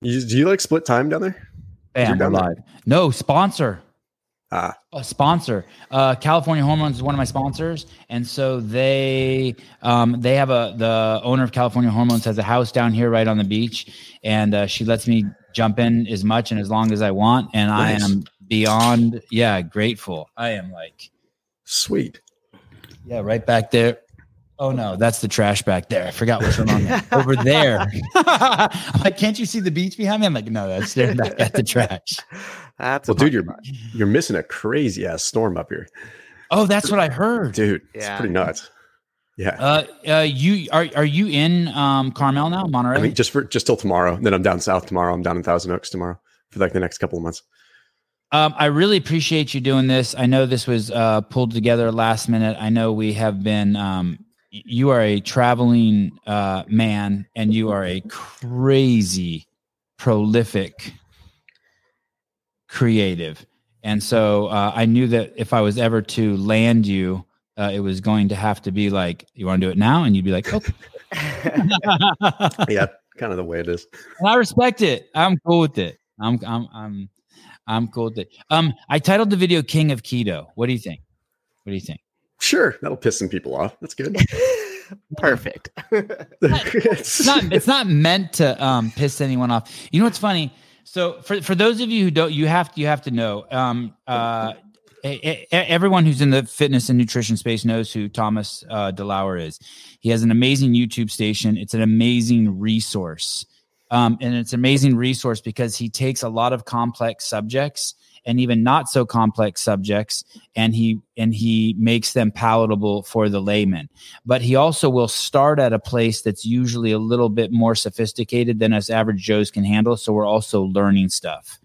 You, do you like split time down there? Bam, down there? No sponsor. Ah, A sponsor. Uh, California Hormones is one of my sponsors, and so they um, they have a the owner of California Hormones has a house down here right on the beach, and uh, she lets me jump in as much and as long as I want, and Nice. I am beyond yeah grateful. I am like sweet. yeah right back there. Oh no, that's the trash back there. I forgot what's on there. over there. I'm like, can't you see the beach behind me? I'm like, no, that's staring back at the trash. That's Well, dude, you're monkey you're missing a crazy ass storm up here, Oh, that's what I heard. dude. It's pretty nuts. Yeah. Uh, uh, you are are you in um Carmel now, Monterey? I mean, just for just till tomorrow. Then I'm down south tomorrow. I'm down in Thousand Oaks tomorrow for like the next couple of months. um, I really appreciate you doing this. I know this was uh pulled together last minute. I know we have been. Um, y- you are a traveling uh man, and you are a crazy, prolific, creative. And so uh, I knew that if I was ever to land you, uh, it was going to have to be like, you want to do it now? And you'd be like, okay. Yeah, kind of the way it is. And I respect it. I'm cool with it. I'm I'm I'm I'm cool with it. Um, I titled the video "King of Keto." What do you think? What do you think? Sure, that'll piss some people off. That's good. Perfect. It's not it's not meant to um piss anyone off. You know what's funny? So for for those of you who don't, you have to you have to know. Um, uh, everyone who's in the fitness and nutrition space knows who Thomas uh, DeLauer is. He has an amazing YouTube station. It's an amazing resource. Um, and it's an amazing resource because he takes a lot of complex subjects and even not so complex subjects and he and he makes them palatable for the layman. But he also will start at a place that's usually a little bit more sophisticated than us average joes can handle so we're also learning stuff.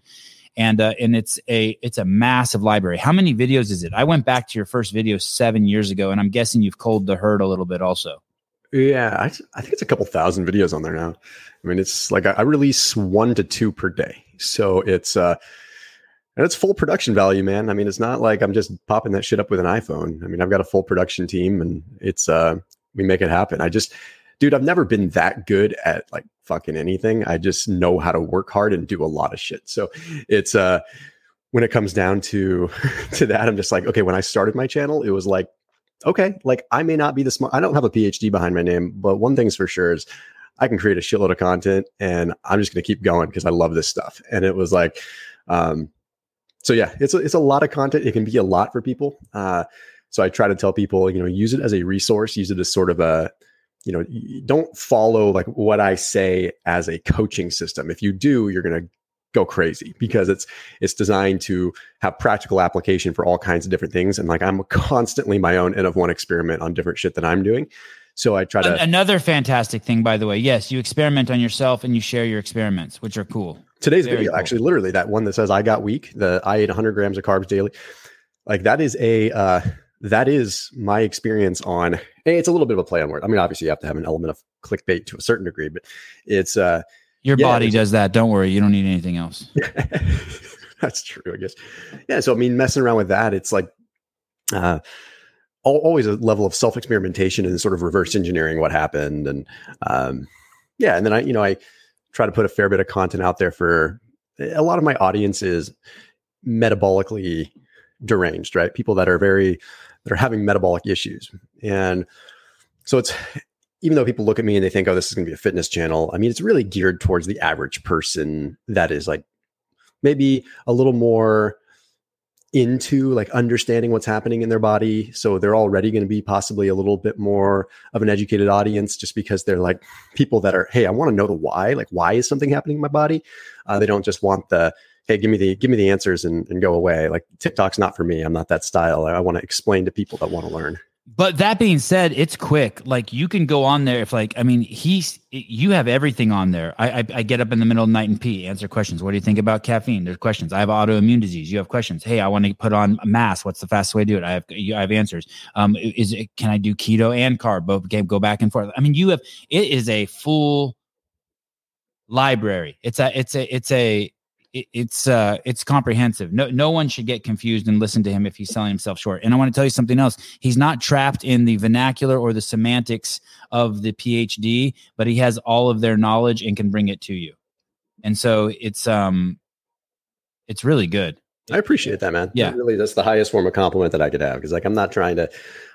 And uh, and it's a it's a massive library. How many videos is it? I went back to your first video seven years ago and i'm guessing you've cold the herd a little bit also. Yeah, I, I think it's a couple thousand videos on there now. I mean, it's like I, I release one to two per day, so it's uh, and it's full production value, man. I mean, it's not like I'm just popping that shit up with an iPhone. I mean, I've got a full production team, and it's uh, we make it happen. I just, dude, I've never been that good at like fucking anything. I just know how to work hard and do a lot of shit. So it's uh, when it comes down to to that, I'm just like, okay, when I started my channel, it was like okay, like I may not be the smart, I don't have a PhD behind my name, but one thing's for sure is I can create a shitload of content and I'm just to keep going because I love this stuff. And it was like, um, so yeah, it's a, it's a lot of content. It can be a lot for people. Uh, so I try to tell people, you know, use it as a resource, use it as sort of a, you know, don't follow like what I say as a coaching system. If you do, you're going to go crazy because it's it's designed to have practical application for all kinds of different things and like i'm constantly my own end of one experiment on different shit that i'm doing so i try to another fantastic thing by the way yes you experiment on yourself and you share your experiments which are cool today's Very video cool. actually literally that one that says i got weak the i ate 100 grams of carbs daily like that is a uh that is my experience on hey, it's a little bit of a play on word i mean obviously you have to have an element of clickbait to a certain degree but it's uh your Yeah, body does that don't worry you don't need anything else That's true, I guess. Yeah. So I mean, messing around with that, it's like uh, always a level of self experimentation and sort of reverse engineering what happened, and um, yeah. And then I, you know, I try to put a fair bit of content out there for a lot of my audience is metabolically deranged, right? People that are very that are having metabolic issues, and so it's even though people look at me and they think, oh, this is going to be a fitness channel. I mean, it's really geared towards the average person that is like maybe a little more into like understanding what's happening in their body. So they're already going to be possibly a little bit more of an educated audience just because they're like people that are hey i want to know the why. Like why is something happening in my body? Uh, they don't just want the hey give me the give me the answers and, and go away. Like tiktok's not for me. I'm not that style. I, I want to explain to people that want to learn But that being said, it's quick. Like you can go on there if like I mean he's you have everything on there. I, I I get up in the middle of the night and pee, answer questions. What do you think about caffeine? There's questions. I have autoimmune disease. You have questions. Hey, I want to put on a mask. What's the fastest way to do it? I have you I have answers. Um, is it can I do keto and carb? Both okay, go back and forth. I mean, you have it is a full library. It's a it's a it's a it- it's uh it's comprehensive. No no one should get confused and listen to him if he's selling himself short. And I want to tell you something else. He's not trapped in the vernacular or the semantics of the PhD, but he has all of their knowledge and can bring it to you. and so it's um, it's really good. I appreciate that, man. Yeah. That really, that's the highest form of compliment that I could have. Because like, I'm not trying to,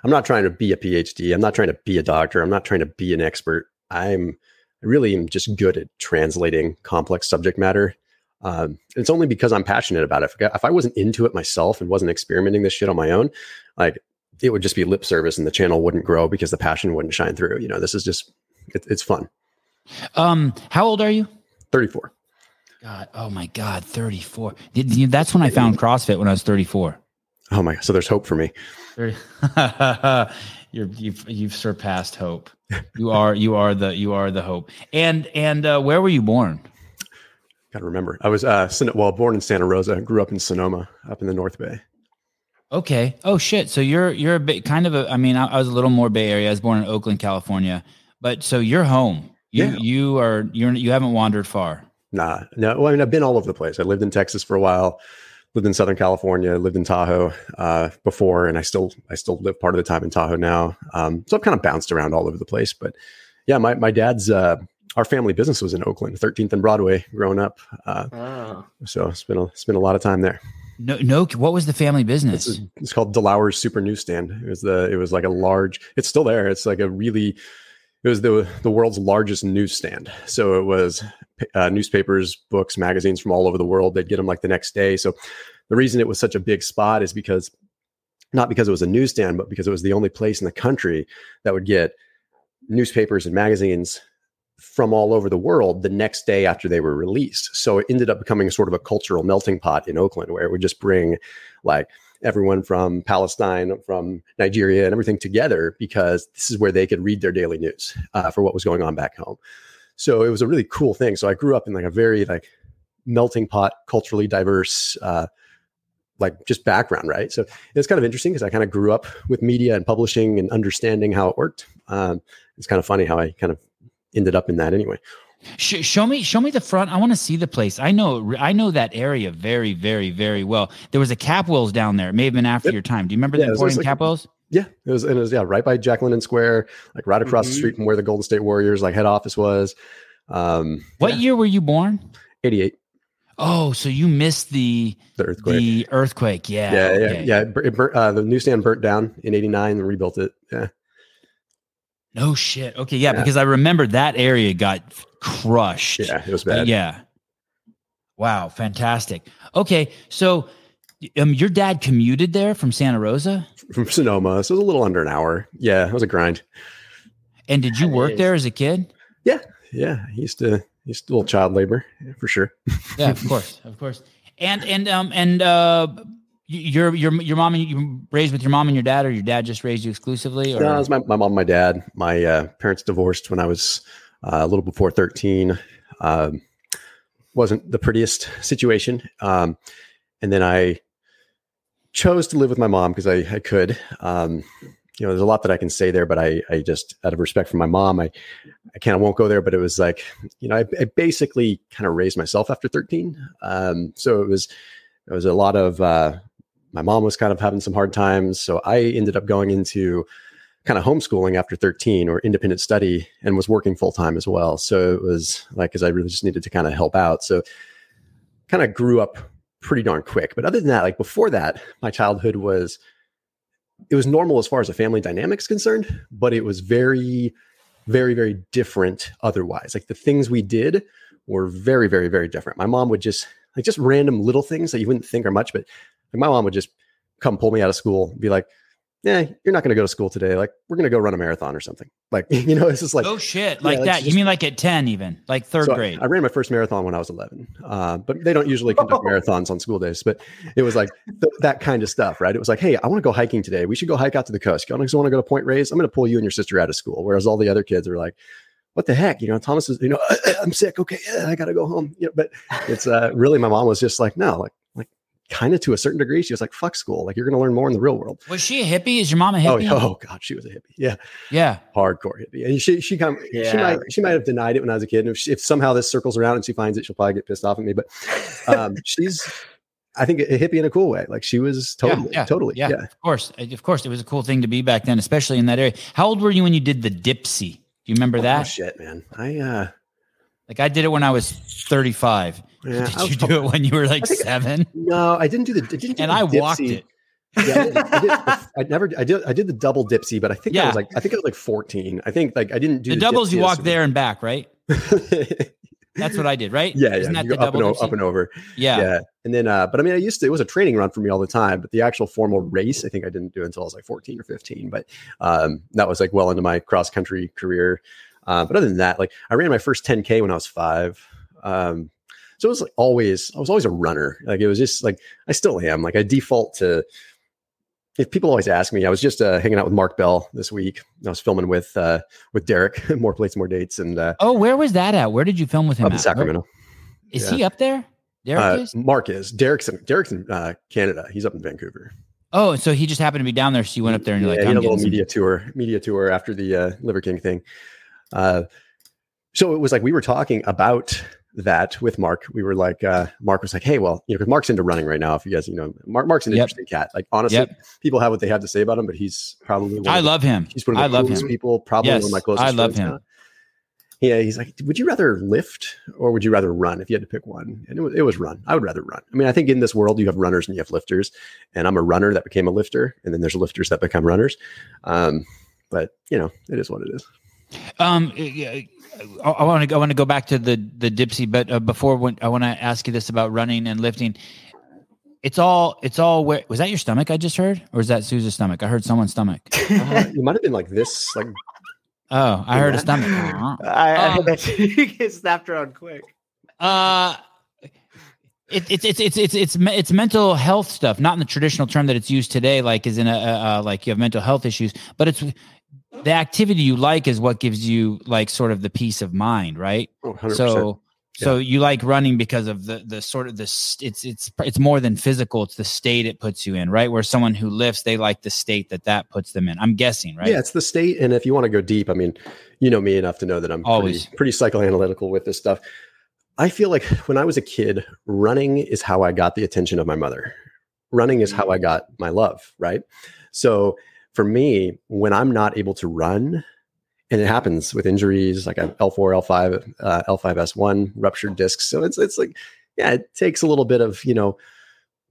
I'm not trying to be a PhD. I'm not trying to be a doctor. I'm not trying to be an expert. I'm I really am just good at translating complex subject matter. Um, it's only because I'm passionate about it. If I wasn't into it myself and wasn't experimenting this shit on my own, like it would just be lip service and the channel wouldn't grow because the passion wouldn't shine through. You know, this is just, it, it's fun. Um, how old are you? 34. God, oh my God, 34. That's when I found CrossFit when I was 34. Oh my, God. so there's hope for me. You're, you've you've surpassed hope. You are you are the you are the hope. And and uh, where were you born? Got to remember, I was uh well born in Santa Rosa. Grew up in Sonoma, up in the North Bay. Okay. Oh shit. So you're you're a bit kind of a. I mean, I, I was a little more Bay Area. I was born in Oakland, California, but so you're home. You Yeah. you are you're you haven't wandered far. Nah, no. Well, I mean, I've been all over the place. I lived in Texas for a while, lived in Southern California, lived in Tahoe uh, before, and I still I still live part of the time in Tahoe now. Um, so I've kind of bounced around all over the place. But yeah, my my dad's uh, our family business was in Oakland, 13th and Broadway, growing up. Uh, Oh. so it's been a, it's a lot of time there. No no. What was the family business? It's, it's called Delauer's Super Newsstand. It was the it was like a large. It's still there. It's like a really. It was the the world's largest newsstand. So it was uh, newspapers, books, magazines from all over the world. They'd get them like the next day. So the reason it was such a big spot is because not because it was a newsstand, but because it was the only place in the country that would get newspapers and magazines from all over the world the next day after they were released. So it ended up becoming sort of a cultural melting pot in Oakland where it would just bring like everyone from Palestine, from Nigeria, and everything together because this is where they could read their daily news uh, for what was going on back home. So it was a really cool thing. So I grew up in like a very like melting pot, culturally diverse, uh, like just background, right? So it's kind of interesting because I kind of grew up with media and publishing and understanding how it worked. Um, it's kind of funny how I kind of ended up in that anyway. Sh- show me, show me the front. I want to see the place. I know, I know that area very, very, very well. There was a Capwells down there. It may have been after Yep. your time. Do you remember Yeah, the Emporium like- Capwells? Yeah, it was, and it was yeah, right by Jack London Square, like right across the Mhm. street from where the Golden State Warriors like head office was. Um, What yeah, year were you born? 88, Oh, so you missed the the earthquake. the earthquake. Yeah. yeah, yeah, okay. yeah. It, it burnt, uh, the newsstand burnt down in '89 and rebuilt it. Yeah, No shit. Okay, yeah, Yeah. because I remember that area got crushed. yeah, it was bad. yeah. Wow, fantastic. Okay, so um, your dad commuted there from Santa Rosa, From Sonoma, so it was a little under an hour. Yeah, it was a grind. and did you That work is- there as a kid? Yeah, Yeah. he used to, he used to a little child labor for sure. Yeah, of course, of course. And and um and uh, y- your your your mom and you raised with your mom and your dad, or your dad just raised you exclusively? Or No, it was my, my mom, and my dad. My uh, parents divorced when I was uh, a little before 13. Um, wasn't the prettiest situation. Um, and then I chose to live with my mom because I, I could. Um, you know, there's a lot that I can say there, but I, I just, out of respect for my mom, I, I kind of won't go there. But it was like, you know, I, I basically kind of raised myself after 13. Um, so it was, it was a lot of, uh, my mom was kind of having some hard times. So I ended up going into kind of homeschooling after 13 or independent study and was working full time as well. So it was like, because I really just needed to kind of help out. So kind of grew up pretty darn quick. But other than that, like before that, my childhood was, it was normal as far as a family dynamics concerned, but it was very, very, very different otherwise. Like the things we did were very, very, very different. My mom would just like just random little things that you wouldn't think are much, but like my mom would just come pull me out of school and be like, yeah, you're not going to go to school today. Like, we're going to go run a marathon or something. Like, you know, it's just like, oh shit, yeah, like it's that. you mean like at ten, even like third so grade? I, ran my first marathon when I was 11, uh, but they don't usually conduct marathons on school days. But it was like th- that kind of stuff, right? It was like, hey, I want to go hiking today. We should go hike out to the coast. You want to go to Point Reyes? I'm going to pull you and your sister out of school. Whereas all the other kids are like, what the heck? You know, Thomas is, you know, I'm sick. Okay, yeah, I got to go home. You know, but it's uh, really my mom was just like, no, like kind of to a certain degree. She was like, fuck school. Like, you're going to learn more in the real world. was she a hippie? Is your mom a Oh, hippie? oh, God, she was a hippie. Yeah Yeah. hardcore hippie. And she she kind of, she might she might have denied it when I was a kid. And if, she, if somehow this circles around and she finds it, she'll probably get pissed off at me. But um, she's I think a hippie in a cool way. Like she was totally yeah, totally Yeah, yeah. of course, of course, it was a cool thing to be back then, especially in that area. How old were you when you did the Dipsea? Do you remember Oh, that? shit, man. I uh Like I did it when I was 35. Yeah, did I was you do it when you were like I think- seven? No, I didn't do the. I didn't do And the I walked it. Yeah, I, did, I, never. I did. I did the double Dipsea, but I think I Yeah. was like. I think I was like fourteen. I think like I didn't do The doubles you walk as- there and back, right? That's what I did, right? yeah. Isn't that you the go up and, double o- up and over. Yeah. Yeah. And then, uh, but I mean, I used to. It was a training run for me all the time. But the actual formal race, I think I didn't do until I was like fourteen or fifteen. But um, that was like well into my cross country career. Uh, but other than that, like I ran my first 10k when I was five. Um, so it was like always, I was always a runner. Like it was just like I still am. Like I default to. If people always ask me, I was just uh, hanging out with Mark Bell this week. I was filming with uh, with Derek, more plates, more dates, and uh, Oh, where was that at? Where did you film with him? up in? Sacramento. Where- Is Yeah. he up there? Derek Uh, is. Mark is Derek's in Derek's in uh, Canada. He's up in Vancouver. Oh, so he just happened to be down there. So you went up there and you're yeah, like, I'm a little some- media tour, media tour after the uh, Liver King thing. Uh, so it was like we were talking about that with Mark. We were like, uh, Mark was like, "Hey, well, you know, because Mark's into running right now. If you guys, you know, Mark, Mark's an Yep. interesting cat. Like honestly, Yep. people have what they have to say about him, but he's probably one I of the- love him. he's one of the I love coolest him. people. Probably Yes, one of my closest. I love him. now. Yeah, he's like, would you rather lift or would you rather run if you had to pick one? And it was, it was run. I would rather run. I mean, I think in this world you have runners and you have lifters, and I'm a runner that became a lifter, and then there's lifters that become runners. Um, but you know, it is what it is. Um, I want to I want to go back to the the Dipsea, but uh, before when, I want to ask you this about running and lifting. It's all it's all where was that your stomach I just heard, or is that Susan's stomach? I heard someone's stomach. Uh, it might have been like this, like Oh, I heard a stomach. I, I Um, bet you get snapped around quick. Uh it, it's it's it's it's it's it's mental health stuff, not in the traditional term that it's used today, like is in a, a, a like you have mental health issues, but it's the activity you like is what gives you like sort of the peace of mind, right? oh, 100%. So so you like running because of the the sort of this it's it's it's more than physical, it's the state it puts you in, right? Where someone who lifts, they like the state that that puts them in. I'm guessing, right? Yeah, it's the state. And if you want to go deep, I mean, you know me enough to know that I'm Always. pretty, pretty psychoanalytical with this stuff. I feel like when I was a kid, running is how I got the attention of my mother. Running is how mm. I got my love, right? So for me, when I'm not able to run, and it happens with injuries like I have L4, L5, uh, L5S1 ruptured discs. So it's it's like, yeah, it takes a little bit of you know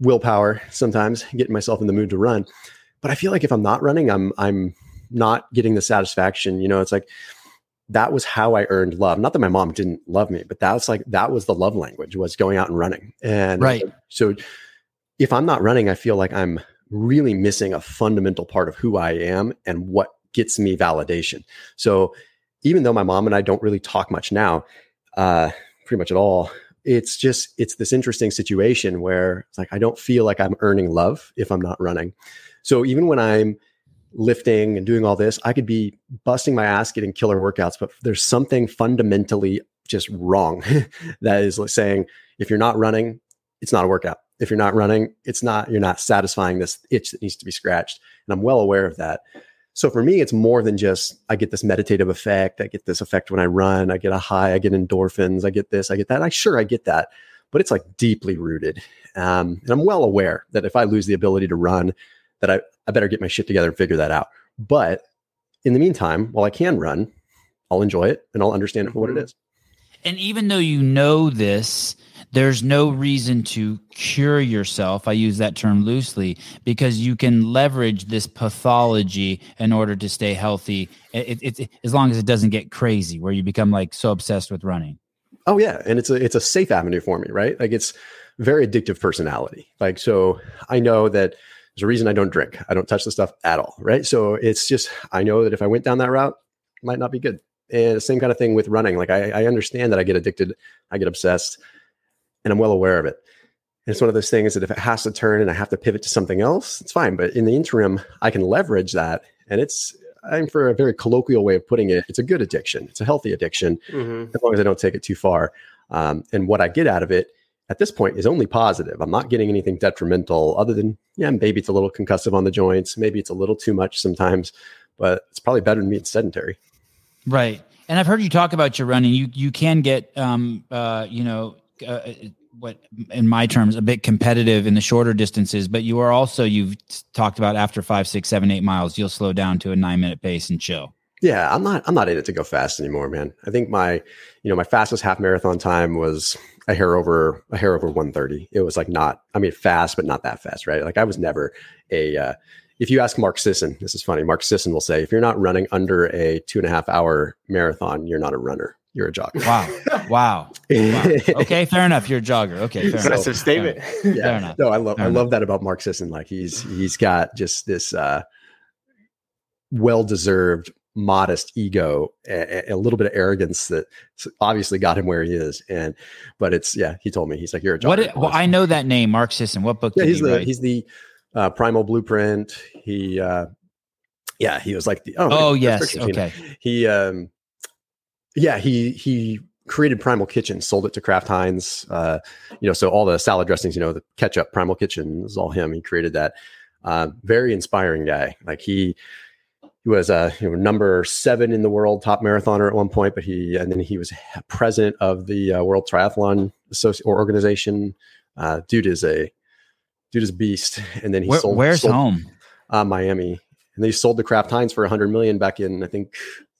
willpower sometimes getting myself in the mood to run. But I feel like if I'm not running, I'm I'm not getting the satisfaction. You know, it's like that was how I earned love. Not that my mom didn't love me, but that's like that was the love language was going out and running. And Right. so if I'm not running, I feel like I'm really missing a fundamental part of who I am and what gets me validation. So even though my mom and I don't really talk much now, uh, pretty much at all, it's just it's this interesting situation where it's like I don't feel like I'm earning love if I'm not running. So even when I'm lifting and doing all this, I could be busting my ass getting killer workouts, but there's something fundamentally just wrong that is like saying if you're not running, it's not a workout. If you're not running, it's not you're not satisfying this itch that needs to be scratched. And I'm well aware of that. So for me, it's more than just I get this meditative effect. I get this effect when I run. I get a high. I get endorphins. I get this. I get that. I sure I get that, but it's like deeply rooted. Um, and I'm well aware that if I lose the ability to run, that I, I better get my shit together and figure that out. But in the meantime, while I can run, I'll enjoy it and I'll understand it for what it is. And even though you know this, there's no reason to cure yourself. I use that term loosely because you can leverage this pathology in order to stay healthy. It, it, it- as long as it doesn't get crazy, where you become like so obsessed with running. Oh yeah, and it's a it's a safe avenue for me, right? Like it's very addictive personality. Like so, I know that there's a reason I don't drink. I don't touch the stuff at all, right? So it's just I know that if I went down that route, might not be good. And the same kind of thing with running. Like I, I understand that I get addicted, I get obsessed, and I'm well aware of it. And it's one of those things that if it has to turn and I have to pivot to something else, it's fine. But in the interim, I can leverage that, and it's I'm for a very colloquial way of putting it, it's a good addiction. It's a healthy addiction Mhm. as long as I don't take it too far. Um, and what I get out of it at this point is only positive. I'm not getting anything detrimental other than, yeah, maybe it's a little concussive on the joints. Maybe it's a little too much sometimes, but it's probably better than being sedentary. Right. And I've heard you talk about your running. You you can get um uh you know uh, what in my terms a bit competitive in the shorter distances, but you are also you've talked about after five, six, seven, eight miles, you'll slow down to a nine minute pace and chill. Yeah, I'm not. I'm not in it to go fast anymore, man. I think my, you know, my fastest half marathon time was a hair over a hair over 130. It was like not. I mean, fast, but not that fast, right? Like I was never a. Uh, if you ask Mark Sisson, this is funny. Mark Sisson will say, if you're not running under a two and a half hour marathon, you're not a runner. You're a jogger. Wow. Wow. wow. Okay, fair enough. You're a jogger. Okay, fair Impressive enough. statement. Fair yeah. enough. No, I love Fair I enough. love that about Mark Sisson. Like he's he's got just this uh well deserved modest ego a, a little bit of arrogance that obviously got him where he is and but it's yeah he told me he's like you're a jogger. What? It, well, I know that name, Mark Sisson. What book yeah did he's he the write? he's the uh primal blueprint he uh yeah he was like the oh, oh yes. Okay. he um yeah he he created primal kitchen sold it to kraft heinz uh you know so all the salad dressings you know the ketchup primal kitchen is all him. He created that. Uh very inspiring guy. Like he he was uh you know number seven in the world top marathoner at one point but he and then he was president of the uh, world triathlon Associ- or organization. Uh dude is a dude is a beast. And then he Where, sold where's sold, home? uh, miami. And they sold the kraft heinz for 100 million back in i think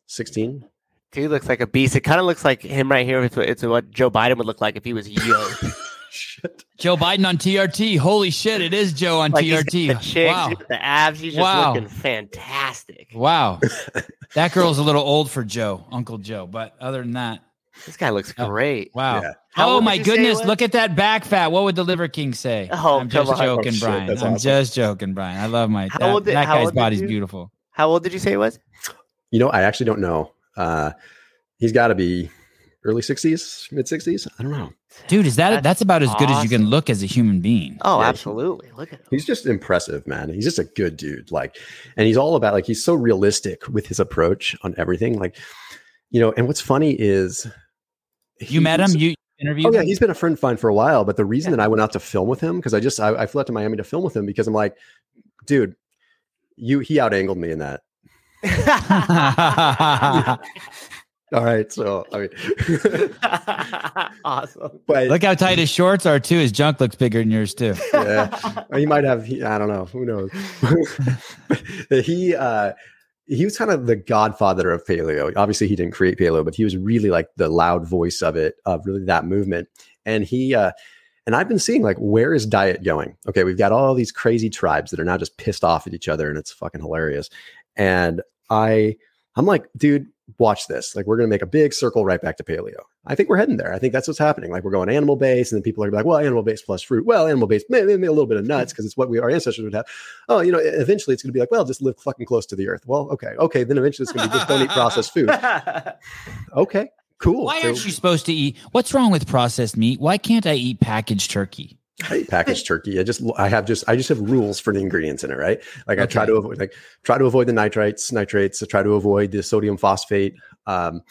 16 Dude looks like a beast. It kind of looks like him right here. It's what, it's what Joe Biden would look like if he was yoked. shit Joe Biden on TRT. Holy shit! It is Joe on like he's TRT. the chicks, wow. the abs. He's just Wow. looking fantastic. Wow. that girl's a little old for Joe, Uncle Joe. But other than that, This guy looks Oh. great. wow. Yeah. Oh my did you say he goodness! Look at that back fat. What would the Liver King say? Oh, I'm just on. Oh, joking, Oh, Brian. that's I'm awesome. just joking, Brian. I love my How that, old did- that how guy's old body's you- beautiful. How old did you say it was? You know, I actually don't know. Uh, he's got to be early 60s, mid 60s. I don't know. Dude, is that That's that's, about as good as you can look as a human being? Oh, Yeah. absolutely. Look at him. He's just impressive, man. He's just a good dude. Like, and he's all about like he's so realistic with his approach on everything. Like, you know, and what's funny is You met him? You interviewed Oh yeah, him? he's been a friend of mine for a while. But the reason that I went out to film with him because I just I, I flew out to Miami to film with him because I'm like, dude, you he out angled me in that. All right, so I mean, awesome. but Look how tight his shorts are too. His junk looks bigger than yours too. yeah, he might have. He, I don't know. Who knows? he uh, he was kind of the godfather of paleo. Obviously, he didn't create paleo, but he was really like the loud voice of it, of really that movement. And he uh, and I've been seeing like where is diet going? Okay, we've got all these crazy tribes that are now just pissed off at each other, and it's fucking hilarious. And I I'm like, dude, watch this. Like, we're going to make a big circle right back to paleo. I think we're heading there. I think that's what's happening. Like, we're going animal based, and then people are like, well, animal based plus fruit. Well, animal based, maybe, maybe a little bit of nuts because it's what we our ancestors would have. Oh, you know, eventually it's going to be like, well, just live fucking close to the earth. Well, okay, okay. Then eventually it's going to be just don't eat processed food. Okay, cool. Why So aren't you supposed to eat? What's wrong with processed meat? Why can't I eat packaged turkey? Packaged turkey. I just I have just I just have rules for the ingredients in it, right? Like I try to avoid like try to avoid the nitrites, nitrates. I try to avoid the sodium phosphate. Um,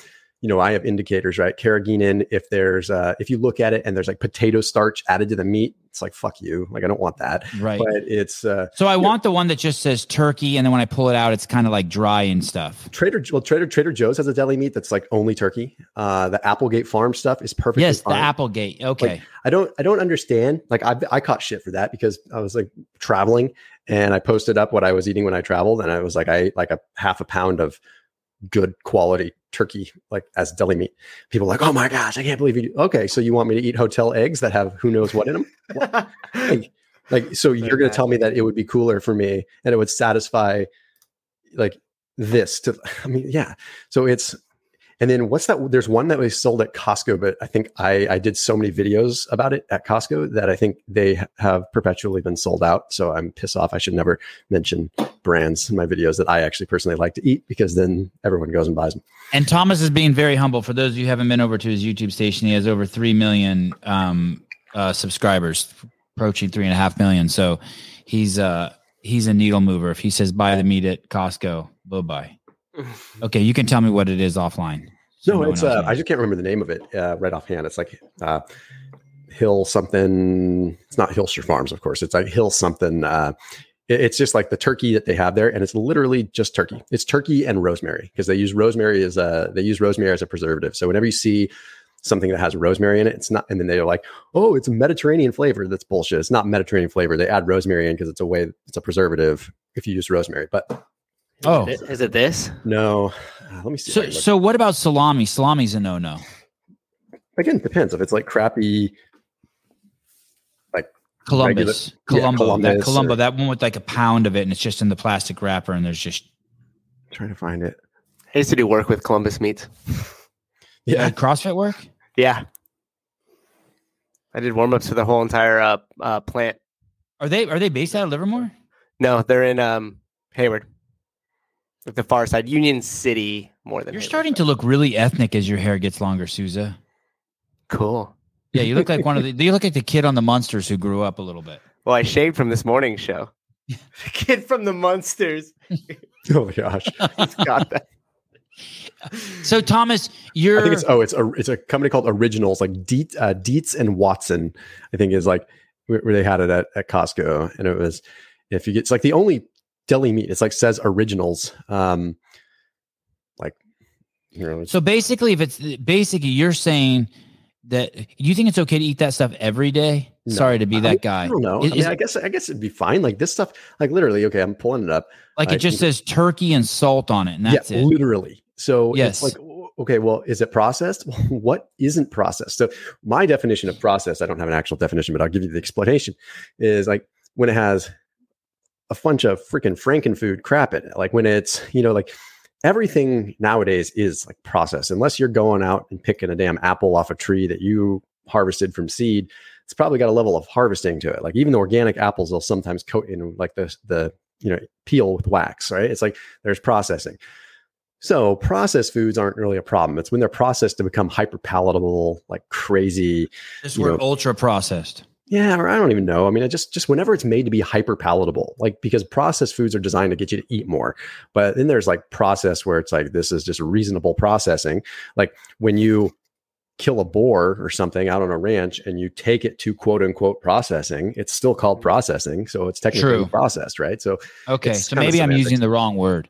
you know, I have indicators, right? Carrageenan. If there's uh, if you look at it and there's like potato starch added to the meat, it's like fuck you. Like I don't want that. Right. But it's uh, So I want the one that just says turkey, and then when I pull it out, it's kind of like dry and stuff. Trader well Trader Trader Joe's has a deli meat that's like only turkey. Uh, the Applegate Farm stuff is perfect. Yes, the Applegate. Okay. I don't I don't understand. Like I I caught shit for that because I was like traveling and I posted up what I was eating when I traveled and I was like I ate like a half a pound of good quality turkey like as deli meat. People like, "Oh my gosh, I can't believe you." Okay, so you want me to eat hotel eggs that have who knows what in them? Like, like so you're going to tell me that it would be cooler for me and it would satisfy like this to I mean, yeah. So it's and then what's that? There's one that was sold at Costco, but I think I, I did so many videos about it at Costco that I think they have perpetually been sold out. So I'm pissed off. I should never mention brands in my videos that I actually personally like to eat because then everyone goes and buys them. And Thomas is being very humble. For those of you who haven't been over to his YouTube station, he has over three million um, uh, subscribers, approaching three and a half million. So he's uh he's a needle mover. If he says buy the meat at Costco, bye bye. Okay, you can tell me what it is offline. So No, one it's uh. I just can't remember the name of it uh, right offhand. It's like uh, Hill something. It's not Hillshire Farms, of course. It's like Hill something. Uh, it- it's just like the turkey that they have there, and it's literally just turkey. It's turkey and rosemary because they use rosemary as a they use rosemary as a preservative. So whenever you see something that has rosemary in it, it's not. And then they're like, "Oh, it's a Mediterranean flavor." That's bullshit. It's not Mediterranean flavor. They add rosemary in because it's a way. It's a preservative if you use rosemary, but Oh, Is it- is it this? No, Uh, let me see. so so what about salami? Salami's a no no. again, depends if it's like crappy. Like Columbus, yeah, Columbo, that Columbus Columbo, or- that one with like a pound of it, and it's just in the plastic wrapper, and there's just trying to find it. I used to do work with Columbus meats. Yeah, CrossFit work. Yeah. I did warm ups for the whole entire uh, uh, plant. Are they are they based out of Livermore? No, they're in um, Hayward, like the far side, Union City, more than. You're starting to look really ethnic as your hair gets longer, Souza. cool. Yeah, you look like one of the. You look like the kid on the monsters who grew up a little bit. Well, I shaved from this morning show. the kid from the monsters. oh my gosh. He's got that. So Thomas, you're I think it's oh, it's a it's a company called Originals, like Dietz, uh, Dietz and Watson. I think is like where, where they had it at, at Costco, and it was if you get it's like the only deli meat. It's like says Originals, um, like you know, so basically, if it's basically you're saying that you think it's okay to eat that stuff every day. No. Sorry to be I- that guy. I don't know. Is- I mean, I guess I guess it'd be fine. Like this stuff, like literally, okay, I'm pulling it up. like I- it just says turkey and salt on it, and that's yeah, it. literally. So Yes. it's like, okay, well, is it processed? what isn't processed? So my definition of processed, I don't have an actual definition, but I'll give you the explanation, is like when it has a bunch of freaking frankenfood crap in it. Like when it's, you know, like everything nowadays is like processed. Unless you're going out and picking a damn apple off a tree that you harvested from seed, it's probably got a level of harvesting to it. Like even the organic apples, they'll sometimes coat in like the the you know peel with wax, right? It's like there's processing. So processed foods aren't really a problem. It's when they're processed to become hyper palatable, like crazy. This word know- ultra processed. Yeah, or I don't even know. I mean, it just just whenever it's made to be hyper palatable, like because processed foods are designed to get you to eat more. But then there's like process where it's like this is just reasonable processing. Like when you kill a boar or something out on a ranch and you take it to quote unquote processing, it's still called mm-hmm. processing. So it's technically True. processed, right? So Okay, so maybe I'm using the wrong word.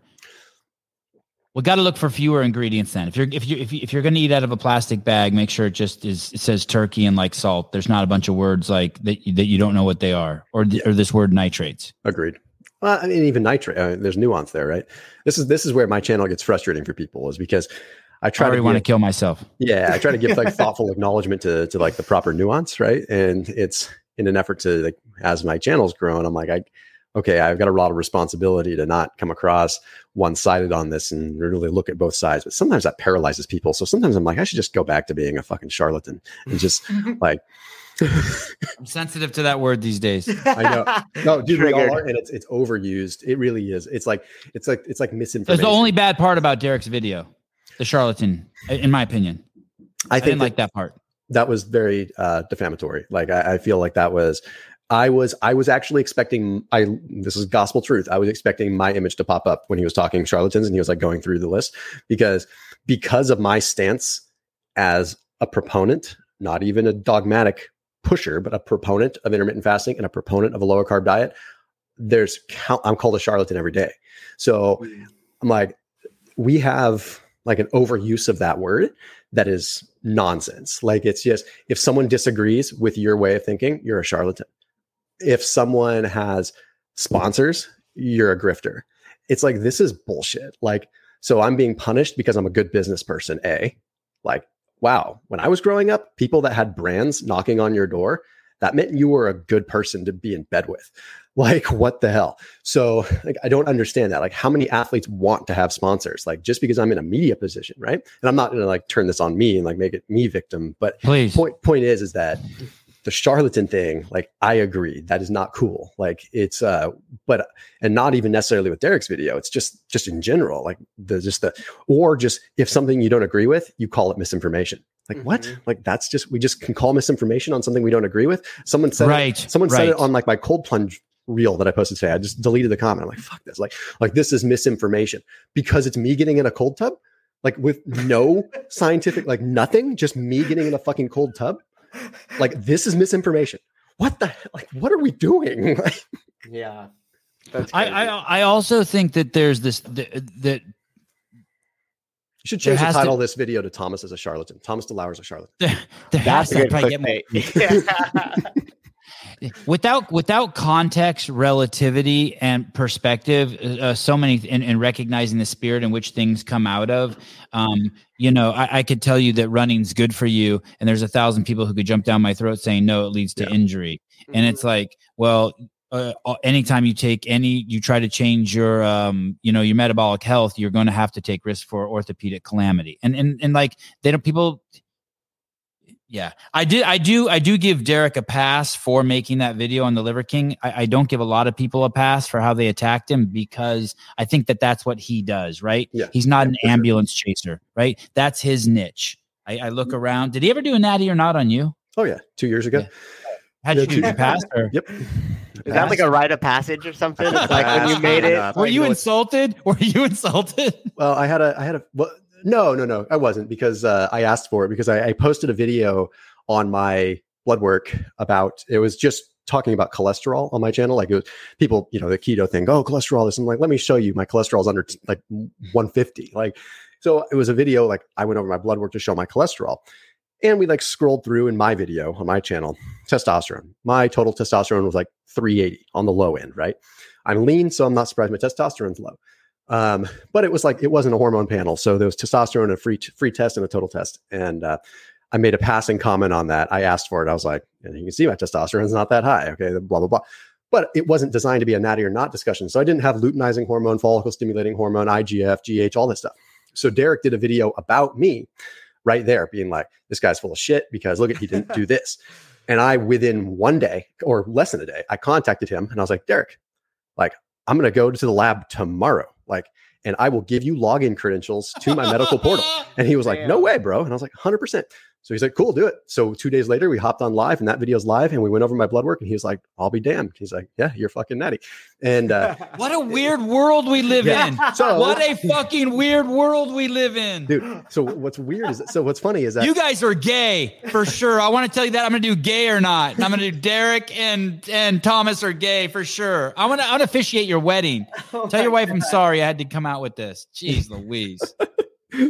We got to look for fewer ingredients then. If you're if you if, you, if you're going to eat out of a plastic bag, make sure it just is it says turkey and like salt. There's not a bunch of words like that you- that you don't know what they are, or th- or this word nitrates. Agreed. Well, I mean, even nitrate. Uh, there's nuance there, right? This is this is where my channel gets frustrating for people, is because I I try already to want to kill myself. yeah, I try to give like thoughtful acknowledgement to to like the proper nuance, right? And it's in an effort to like as my channel's grown, I'm like, I okay, I've got a lot of responsibility to not come across one sided on this and really look at both sides. But sometimes that paralyzes people. So sometimes I'm like, I should just go back to being a fucking charlatan and just like I'm sensitive to that word these days. I know. No, dude, we all are, and it's it's overused. It really is. It's like it's like it's like That's misinformation. the only bad part about Derek's video, the charlatan, in my opinion. I I, didn't that, like that part. that was very uh, defamatory. Like I, I feel like that was. I was I was actually expecting I this is gospel truth. I was expecting my image to pop up when he was talking charlatans and he was like going through the list because because of my stance as a proponent, not even a dogmatic pusher, but a proponent of intermittent fasting and a proponent of a lower carb diet. There's count, I'm called a charlatan every day. So mm-hmm. I'm like, we have like an overuse of that word that is nonsense. Like it's just if someone disagrees with your way of thinking, you're a charlatan. If someone has sponsors, you're a grifter. It's like this is bullshit. Like so I'm being punished because I'm a good business person, A. Like wow, when I was growing up, people that had brands knocking on your door, that meant you were a good person to be in bed with. Like what the hell? So like I don't understand that. Like how many athletes want to have sponsors? Like just because I'm in a media position, right? And I'm not to like turn this on me and like make it me victim, but Please. point point is is that the charlatan thing like i agree that is not cool. Like it's uh but and not even necessarily with derek's video it's just just in general like the just the or just if something you don't agree with you call it misinformation. Like what? Mhm. like that's just we just can call misinformation on something we don't agree with? Someone said Right, it, someone said it on like my cold plunge reel that i posted today. I just deleted the comment. I'm like fuck this. Like like this is misinformation. Because it's me getting in a cold tub? Like with no scientific like nothing? Just me getting in a fucking cold tub like this is misinformation what the like what are we doing yeah. That's I. I I also think that there's this that, that you should There change the has to- title of this video to thomas is a charlatan thomas delauer is a charlatan there, there That's a to good probably get more. Yeah. without without context, relativity, and perspective, uh, so many and, and, recognizing the spirit in which things come out of. Um, you know, I, I, could tell you that running's good for you, and there's a thousand people who could jump down my throat saying no, it leads to yeah. injury, mm-hmm. and it's like, well, uh, uh, anytime you take any you try to change your um you know your metabolic health you're going to have to take risk for orthopedic calamity and and and like they don't people yeah. I did i do i do give derek a pass for making that video on the liver king. I, I don't give a lot of people a pass for how they attacked him because i think that that's what he does right? Yeah. He's not an ambulance chaser right? That's his niche. I, I look mm-hmm. around. Did he ever do a natty or not on you? Oh yeah. Two years ago. Yeah. how'd you do? you pass or? yep. Is that like a rite of passage or something? It's like when you made it? Were you insulted? Were you insulted? Well, I had a, I had a, well, no, no, no, I wasn't because uh, I asked for it because I, I posted a video on my blood work about it was just talking about cholesterol on my channel. Like it was people, you know, the keto thing, oh, cholesterol, this. I'm like, let me show you my cholesterol is under t- like 150. Like, so it was a video, like I went over my blood work to show my cholesterol. And we like scrolled through in my video on my channel, testosterone. My total testosterone was like 380 on the low end, right? I'm lean, so I'm not surprised my testosterone's low. Um, but it was like it wasn't a hormone panel, so there was testosterone, a free free test, and a total test. And uh, I made a passing comment on that. I asked for it. I was like, and you can see my testosterone's not that high. Okay, blah blah blah. But it wasn't designed to be a natty or not discussion. So I didn't have luteinizing hormone, follicle stimulating hormone, IGF, GH, all this stuff. So Derek did a video about me right there, being like, this guy's full of shit because look at he didn't do this. And I, within one day or less than a day, I contacted him and I was like, Derek, like, I'm going to go to the lab tomorrow. Like, and I will give you login credentials to my medical portal. And he was like, no way, bro. And I was like, 100%. So he's like, cool, do it. So two days later, we hopped on live and that video's live and we went over my blood work and he was like, I'll be damned. He's like, yeah, you're fucking natty. And uh, what a weird world we live yeah. in. So what a fucking weird world we live in. Dude, so what's weird is, so what's funny is that you guys are gay for sure. I want to tell you that I'm going to do gay or not. I'm going to do Derek and, and Thomas are gay for sure. I want to, I want to officiate your wedding. Oh tell your wife God. I'm sorry I had to come out with this. Jeez Louise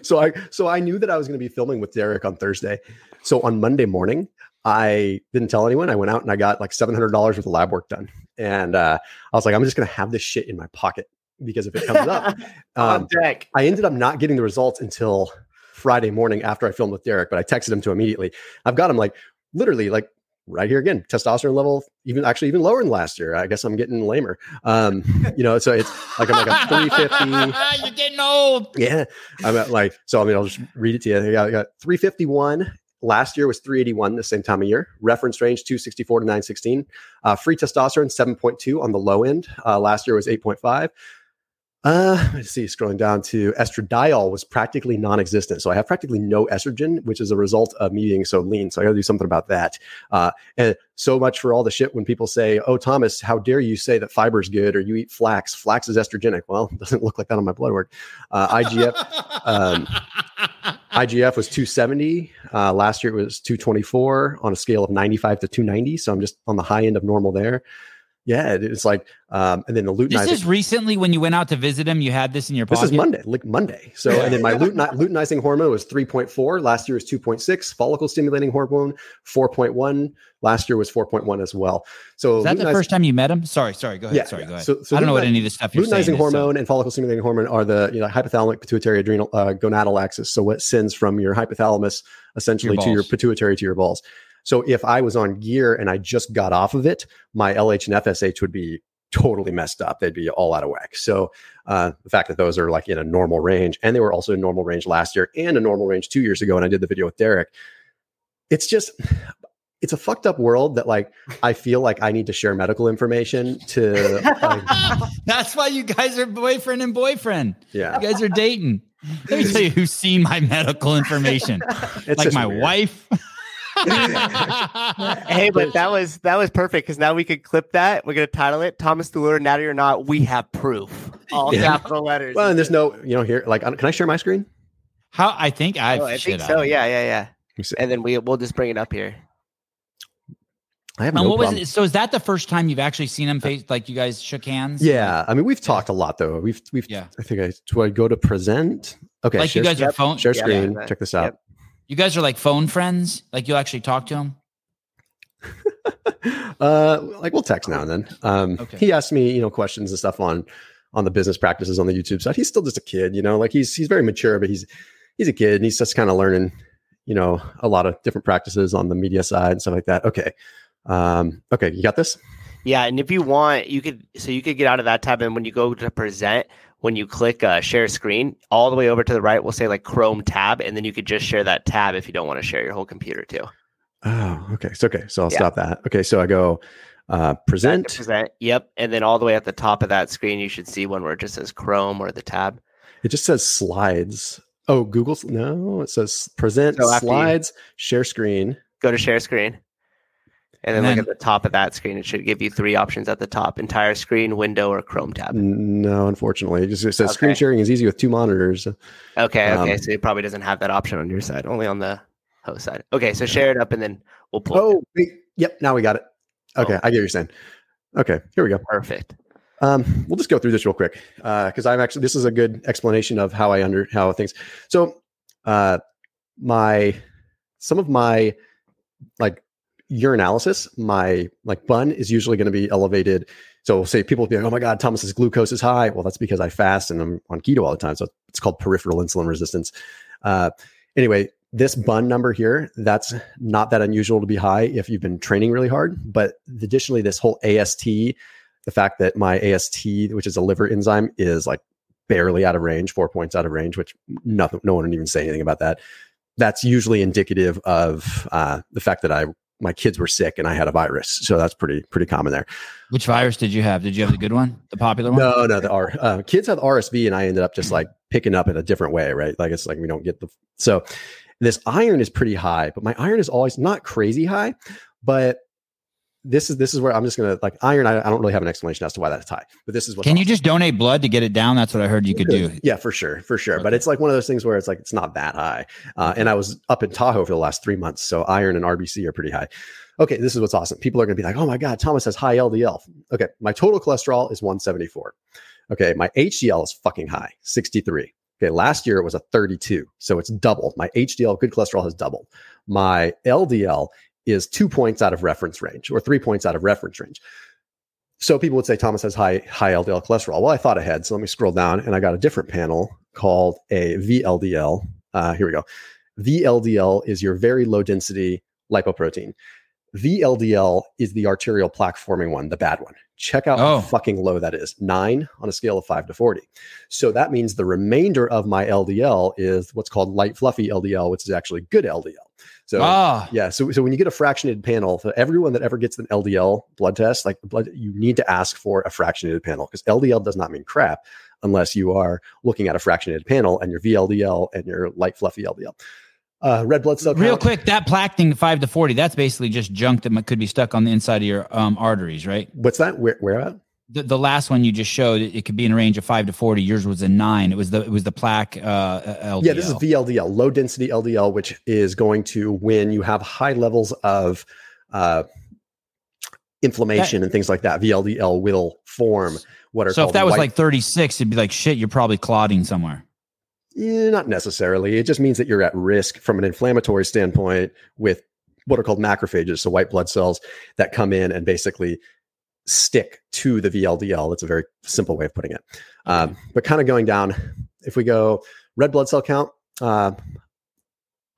so I so I knew that I was going to be filming with Derek on Thursday. So on Monday morning, I didn't tell anyone. I went out and I got like seven hundred dollars worth of lab work done, and uh, I was like, I'm just going to have this shit in my pocket because if it comes up, um, I ended up not getting the results until Friday morning after I filmed with Derek, but I texted him to immediately. I've got him like literally like right here again, testosterone level even actually even lower than last year. I guess I'm getting lamer. Um, you know, so it's like I'm like a 350. You're getting old. Yeah. I'm at like, so I mean, I'll just read it to you. I got, I got 351. Last year was 381 the same time of year. Reference range 264 to 916. Uh, free testosterone 7.2 on the low end. Uh, last year was 8.5. Uh, let's see, scrolling down to estradiol was practically non-existent. So I have practically no estrogen, which is a result of me being so lean. So I got to do something about that. Uh, and so much for all the shit when people say, "Oh, Thomas, how dare you say that fiber is good or you eat flax? Flax is estrogenic." Well, it doesn't look like that on my blood work. Uh, IGF, um, IGF was 270. Uh, last year it was 224 on a scale of 95 to 290. So I'm just on the high end of normal there yeah, it's like, um, and then the luteinizing. This is recently when you went out to visit him. You had this in your pocket. This is Monday, like Monday. So, and then my luteinizing hormone was three point four. Last year was two point six. Follicle stimulating hormone four point one. Last year was four point one as well. So, is that the first time you met him? Sorry, sorry. Go ahead. Yeah, sorry, go ahead. So, so I don't know what any of this stuff. You're luteinizing hormone so. and follicle stimulating hormone are the you know hypothalamic pituitary adrenal uh, gonadal axis. So, what sends from your hypothalamus essentially your to your pituitary to your balls. So if I was on gear and I just got off of it, my LH and FSH would be totally messed up. They'd be all out of whack. So uh, the fact that those are like in a normal range, and they were also in normal range last year and a normal range two years ago, and I did the video with Derek. It's just it's a fucked up world that like I feel like I need to share medical information to. Like, That's why you guys are boyfriend and boyfriend. Yeah, you guys are dating. Let me tell you who's seen my medical information. It's like my weird. wife. hey, but that was that was perfect because now we could clip that. We're gonna title it "Thomas DeLauer, Natty or Not." We have proof. All yeah. capital letters. Well, and there's no, you know, here. Like, can I share my screen? How I think I. Oh, I think so. Yeah, yeah, yeah. And then we we'll just bring it up here. I have no what problem. was it? So is that the first time you've actually seen him uh, face? Like you guys shook hands? Yeah, I mean we've talked a lot though. We've we've. Yeah. I think I do. I go to present. Okay. Like you guys are phone. Share screen. Yeah, Check this out. Yep. You guys are like phone friends. Like you'll actually talk to him. Uh, like we'll text now and then. Um, Okay. he asked me, you know, questions and stuff on on the business practices on the YouTube side. He's still just a kid, you know, like he's he's very mature, but he's he's a kid and he's just kind of learning, you know, a lot of different practices on the media side and stuff like that. Okay. Um, okay, you got this? Yeah, and if you want, you could so you could get out of that tab, and when you go to present, when you click uh, share screen, all the way over to the right we'll say like Chrome tab, and then you could just share that tab if you don't want to share your whole computer too. Oh, okay. So okay, so I'll Yeah. stop that. Okay, so I go uh present. present. Yep, and then all the way at the top of that screen, you should see one where it just says Chrome or the tab. It just says slides. Oh, Google's no, it says present So after you- slides, share screen. Go to share screen. And then, And look at the top of that screen. It should give you three options at the top: entire screen, window, or Chrome tab. No, unfortunately. It just it says screen sharing is easy with two monitors. Okay, okay. Um, so it probably doesn't have that option on your side, only on the host side. Okay, so share it up and then we'll pull. Oh, wait. Yep, now we got it. Okay, Oh. I get what you're saying. Okay, here we go. Perfect. Um, we'll just go through this real quick because I'm actually this is a good explanation of how I under how things. So, uh, my some of my like urinalysis, my like BUN is usually going to be elevated. So, say people will be like, "Oh my God, Thomas's glucose is high." Well, that's because I fast and I'm on keto all the time. So it's called peripheral insulin resistance. Uh, anyway, this BUN number here, that's not that unusual to be high if you've been training really hard. But additionally, this whole AST, the fact that my AST, which is a liver enzyme, is like barely out of range, four points out of range, which nothing, no one would even say anything about that. That's usually indicative of uh, the fact that I my kids were sick and I had a virus. So that's pretty pretty common there. Which virus did you have? Did you have the good one, the popular one? No, no, the R uh, kids have RSV, and I ended up just like picking up in a different way, right? Like it's like we don't get the so this iron is pretty high, but my iron is always not crazy high, but this is this is where I'm just gonna like iron. I, I don't really have an explanation as to why that's high, but this is what Can you just donate blood to get it down? That's what I heard you could do. Yeah, for sure, for sure. But it's like one of those things where it's like it's not that high. Uh, and I was up in Tahoe for the last three months, so iron and RBC are pretty high. Okay, this is what's awesome. People are going to be like, "Oh my god, Thomas has high LDL." Okay, my total cholesterol is 174. Okay, my HDL is fucking high, 63. Okay, last year it was a 32, so it's doubled. My HDL, good cholesterol, has doubled. My LDL is two points out of reference range, or three points out of reference range. So people would say Thomas has high high LDL cholesterol. Well, I thought ahead, so let me scroll down, and I got a different panel called a VLDL. Uh, here we go. VLDL is your very low density lipoprotein. VLDL is the arterial plaque forming one, the bad one. Check out Oh. how fucking low that is. Nine on a scale of five to 40. So that means the remainder of my LDL is what's called light fluffy LDL, which is actually good LDL. So Ah, yeah. So, so when you get a fractionated panel, for everyone that ever gets an LDL blood test, like blood, you need to ask for a fractionated panel because LDL does not mean crap unless you are looking at a fractionated panel and your VLDL and your light fluffy LDL. Uh, red blood cell real count- quick, that plaque thing, five to forty, that's basically just junk that could be stuck on the inside of your um, arteries, right? What's that? Where, where at? The, the last one you just showed, it, could be in a range of five to forty. Yours was a nine. It was the it was the plaque uh, LDL. Yeah, this is VLDL, low density LDL, which is going to when you have high levels of uh, inflammation and things like that. VLDL will form what are so if that was white- like thirty six, it'd be like shit. You're probably clotting somewhere. Eh, not necessarily. It just means that you're at risk from an inflammatory standpoint with what are called macrophages, so white blood cells that come in and basically stick to the VLDL. That's a very simple way of putting it. Um, but kind of going down, if we go red blood cell count, uh,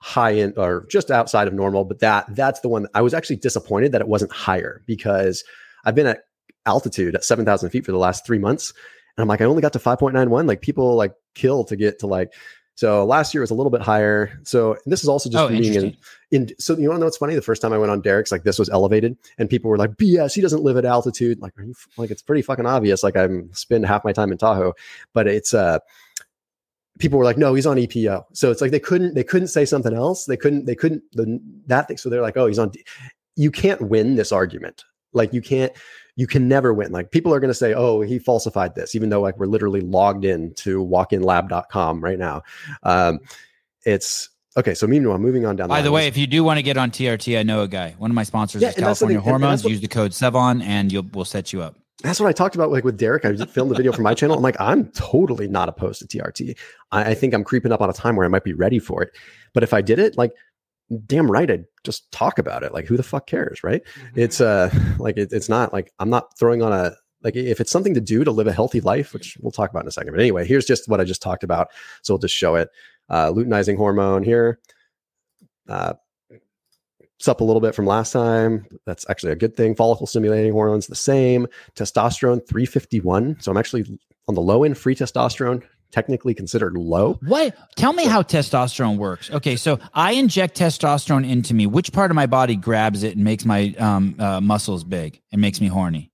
high in or just outside of normal, but that that's the one I was actually disappointed that it wasn't higher because I've been at altitude at 7,000 feet for the last three months. And I'm like, I only got to 5.91. Like people like kill to get to like, so last year was a little bit higher. So this is also just Oh, being in, in, so you want to know what's funny? The first time I went on Derek's, like this was elevated and people were like, BS, he doesn't live at altitude. Like, are you, like, it's pretty fucking obvious. Like I'm spend half my time in Tahoe, but it's, uh, people were like, no, he's on EPO. So it's like, they couldn't, they couldn't say something else. They couldn't, they couldn't, the, that thing. So they're like, oh, he's on, D-. you can't win this argument. Like you can't, you can never win. Like people are going to say, oh, he falsified this, even though like we're literally logged in to walkinlab.com right now. Um, it's okay. So meanwhile, moving on down. By the way, if you do want to get on TRT, I know a guy. One of my sponsors Yeah, is the California thing, and- and Hormones. what- Use the code Sevan, and you'll we'll set you up. that's what I talked about like with Derek. I just filmed the video for my channel. I'm like, I'm totally not opposed to TRT. I, I think I'm creeping up on a time where I might be ready for it. But if I did it, like damn right I just talk about it. Like who the fuck cares, right? Mm-hmm. It's uh like it, it's not like I'm not throwing on a like if it's something to do to live a healthy life, which we'll talk about in a second. But anyway, here's just what I just talked about. So we'll just show it. Uh, luteinizing hormone here. Uh, it's up a little bit from last time. That's actually a good thing. Follicle stimulating hormones the same. Testosterone 351. So I'm actually on the low end free testosterone technically considered low. What? Tell me how testosterone works. Okay, so I inject testosterone into me. Which part of my body grabs it and makes my um, uh, muscles big and makes me horny?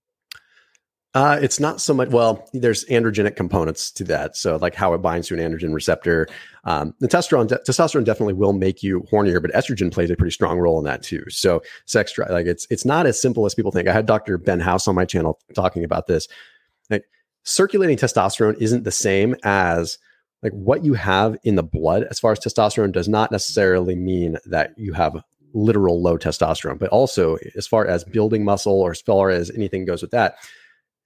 Uh, it's not so much. Well, there's androgenic components to that. So, like how it binds to an androgen receptor. Um, the testosterone, de- testosterone definitely will make you hornier, but estrogen plays a pretty strong role in that too. So, sex drive, like it's it's not as simple as people think. I had Dr. Ben House on my channel talking about this. Like, circulating testosterone isn't the same as like what you have in the blood as far as testosterone does not necessarily mean that you have literal low testosterone, but also as far as building muscle or as far as anything goes with that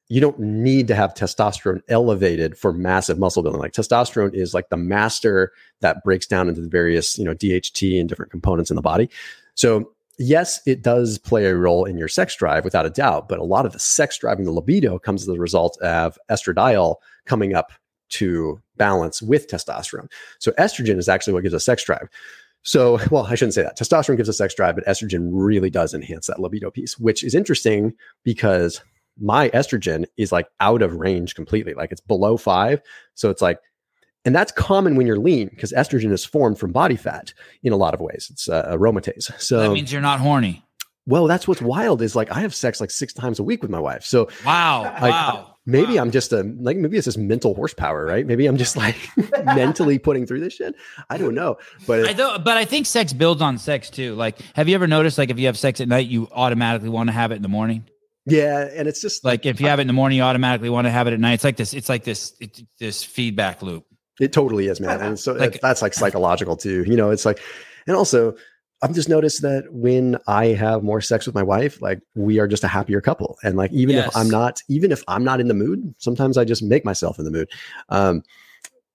you don't need to have testosterone elevated for massive muscle building. Like testosterone is like the master that breaks down into the various, you know, DHT and different components in the body. So yes, it does play a role in your sex drive without a doubt, but a lot of the sex drive and the libido comes as a result of estradiol coming up to balance with testosterone. So estrogen is actually what gives us sex drive. So, well, I shouldn't say that. Testosterone gives us sex drive, but estrogen really does enhance that libido piece, which is interesting because my estrogen is like out of range completely. Like it's below five. So it's like, and that's common when you're lean because estrogen is formed from body fat in a lot of ways. It's uh, aromatase. So that means you're not horny. Well, that's what's wild is like I have sex like six times a week with my wife. So wow, like, wow. Maybe wow. I'm just a like maybe it's just mental horsepower, right? Maybe I'm just like mentally putting through this shit. I don't know, but I don't. But I think sex builds on sex too. Like, have you ever noticed like if you have sex at night, you automatically want to have it in the morning? Yeah, and it's just like if you have it in the morning, you automatically want to have it at night. It's like this. It's like this. It, this feedback loop. It totally is, man. And so like, that's like psychological too. You know, it's like, and also I've just noticed that when I have more sex with my wife, like we are just a happier couple. And like even yes. if I'm not, even if I'm not in the mood, sometimes I just make myself in the mood. Um,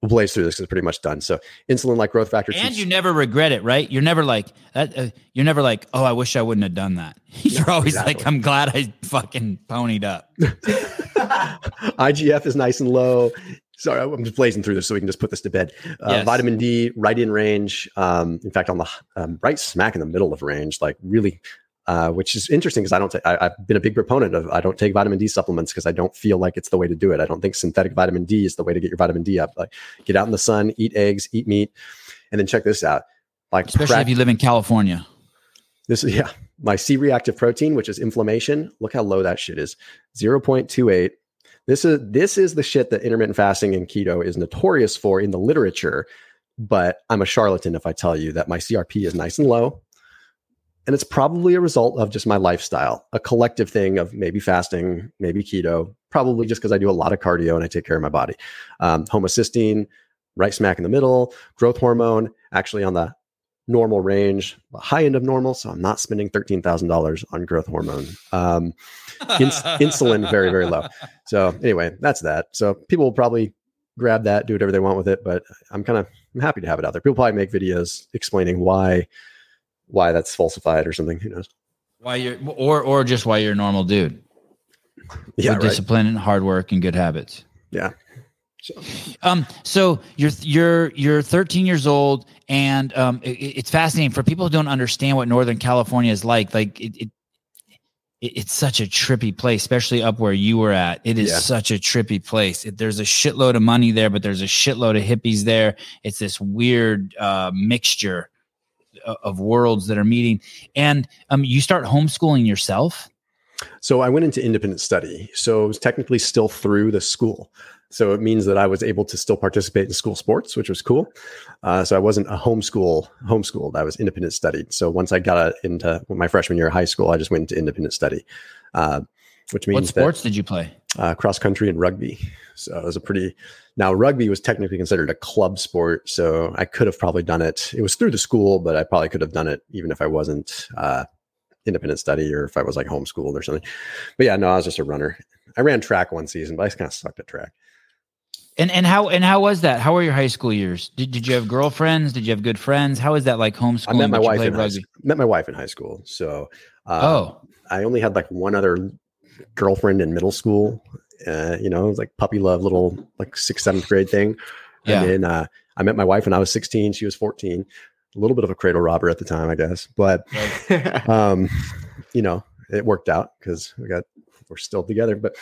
we'll blaze through this because it's pretty much done. So insulin like growth factor, and you never regret it, right? You're never like that. Uh, you're never like, oh, I wish I wouldn't have done that. you're always exactly. like, I'm glad I fucking ponied up. IGF is nice and low. Sorry, I'm just blazing through this so we can just put this to bed. Uh, yes. Vitamin D, right in range. Um, in fact, on the um, right smack in the middle of range, like really uh, which is interesting because I don't. T- I, I've been a big proponent of I don't take vitamin D supplements because I don't feel like it's the way to do it. I don't think synthetic vitamin D is the way to get your vitamin D up. Like get out in the sun, eat eggs, eat meat, and then check this out. Like especially if you live in California. This is yeah, my C-reactive protein, which is inflammation. Look how low that shit is, zero point two eight. This is this is the shit that intermittent fasting and keto is notorious for in the literature. But I'm a charlatan if I tell you that my CRP is nice and low and it's probably a result of just my lifestyle, a collective thing of maybe fasting, maybe keto, probably just because I do a lot of cardio and I take care of my body. Um, homocysteine, right smack in the middle, growth hormone, actually on the normal range, high end of normal. So I'm not spending $13,000 on growth hormone. Um, ins- insulin, very, very low. So anyway, that's that. So people will probably grab that, do whatever they want with it. But I'm kind of I'm happy to have it out there. People probably make videos explaining why why that's falsified or something. Who knows? Why you're or or just why you're a normal dude. Yeah, right. discipline and hard work and good habits. Yeah. So. Um, so you're you're you're 13 years old, and um, it, it's fascinating for people who don't understand what Northern California is like. Like it, it it's such a trippy place, especially up where you were at. It is yeah. such a trippy place. It, there's a shitload of money there, but there's a shitload of hippies there. It's this weird uh, mixture of worlds that are meeting. And um, you start homeschooling yourself. So I went into independent study. So it was technically still through the school. So it means that I was able to still participate in school sports, which was cool. Uh, so I wasn't a homeschool homeschooled. I was independent studied. So once I got into my freshman year of high school, I just went into independent study, uh, which means what sports that, did you play? Uh, cross country and rugby. So it was a pretty now, rugby was technically considered a club sport, so I could have probably done it. It was through the school, but I probably could have done it even if I wasn't uh, independent study or if I was like homeschooled or something. But yeah, no, I was just a runner. I ran track one season, but I kind of sucked at track. And and how and how was that? How were your high school years? Did, did you have girlfriends? Did you have good friends? How was that like homeschooling? I met my wife played in high, rugby? met my wife in high school. So uh, Oh, I only had like one other girlfriend in middle school. Uh, you know, it was like puppy love, little like sixth, seventh grade thing. Yeah. And then uh, I met my wife when I was 16. She was 14. A little bit of a cradle robber at the time, I guess. But um, you know, it worked out because we got we're still together. But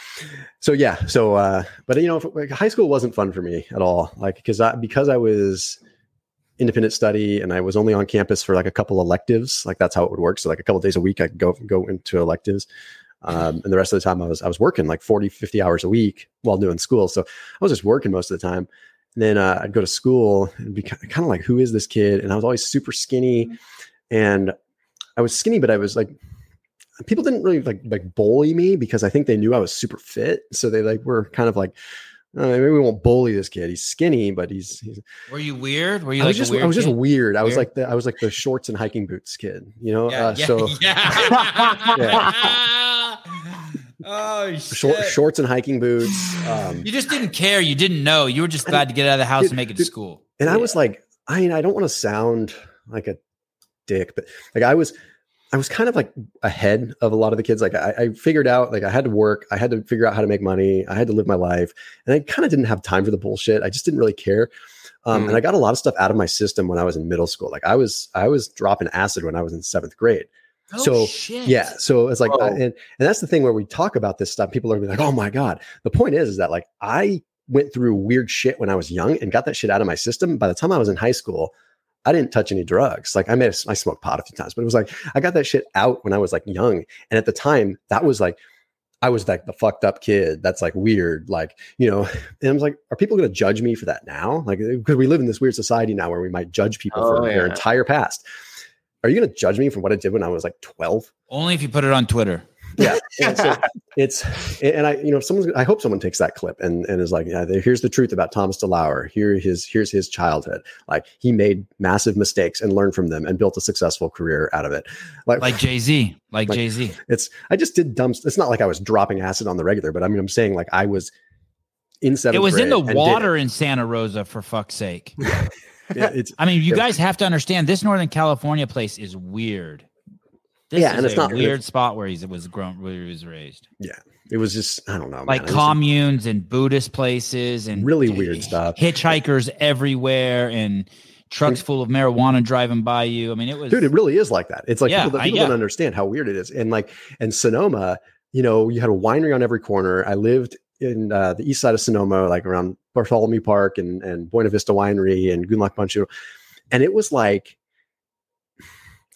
so yeah, so uh, but you know, if, like, high school wasn't fun for me at all. Like because I because I was independent study and I was only on campus for like a couple electives. Like that's how it would work. So like a couple days a week, I could go go into electives. Um, and the rest of the time I was I was working like 40, 50 hours a week while doing school. So I was just working most of the time. And then uh, I'd go to school and be kind of like, who is this kid? And I was always super skinny. And I was skinny, but I was like, people didn't really like like bully me because I think they knew I was super fit. So they like were kind of like, oh, maybe we won't bully this kid. He's skinny, but he's. he's were you weird? Were you I like was just weird I was just kid? weird. I was Weird? like the I was like the shorts and hiking boots kid. You know. Yeah, uh, yeah, so yeah. oh shit. short, shorts and hiking boots. Um, You just didn't care. You didn't know. You were just glad to get out of the house Dude, and make it to school. and I was like, I mean, I don't want to sound like a dick, but like I was, I was kind of like ahead of a lot of the kids. Like I, I figured out, like I had to work, I had to figure out how to make money, I had to live my life, and I kind of didn't have time for the bullshit. I just didn't really care. Um, Mhm. And I got a lot of stuff out of my system when I was in middle school. Like I was, I was dropping acid when I was in seventh grade. So, Oh, shit. Yeah. So it's like, Whoa. and, and that's the thing where we talk about this stuff. People are gonna be like, oh my God. The point is, is that like I went through weird shit when I was young and got that shit out of my system. By the time I was in high school, I didn't touch any drugs. Like I may have, I smoked pot a few times, but it was like, I got that shit out when I was like young. And at the time that was like, I was like the fucked up kid. That's like weird. Like, you know, and I was like, are people going to judge me for that now? Like, uh, because we live in this weird society now where we might judge people for Oh, their entire past. Are you going to judge me for what I did when I was like 12? Only if you put it on Twitter. Yeah and so it's and i you know someone's i hope someone takes that clip and and is like yeah here's the truth about thomas delauer here his here's his childhood like he made massive mistakes and learned from them and built a successful career out of it like, Like Jay Z. Like, Like- Jay Z. it's i just did dumb it's not like i was dropping acid on the regular but i mean i'm saying like i was in seventh It was in the water in Santa Rosa, for fuck's sake. Yeah, it's I mean, you guys have to understand this Northern California place is weird. This Yeah, and it's a not- weird spot where he was grown, where he was raised. Yeah, it was just i don't know Like man. Communes and Buddhist places and Really weird stuff. Hitchhikers everywhere and trucks full of marijuana driving by you. I mean, it was dude it really is like that it's like Yeah, people, I- yeah. don't understand how weird it is and like and sonoma you know you had a winery on every corner i lived in uh, the east side of sonoma like around bartholomew park and and buena vista winery and Gundlach Bundschu. and it was like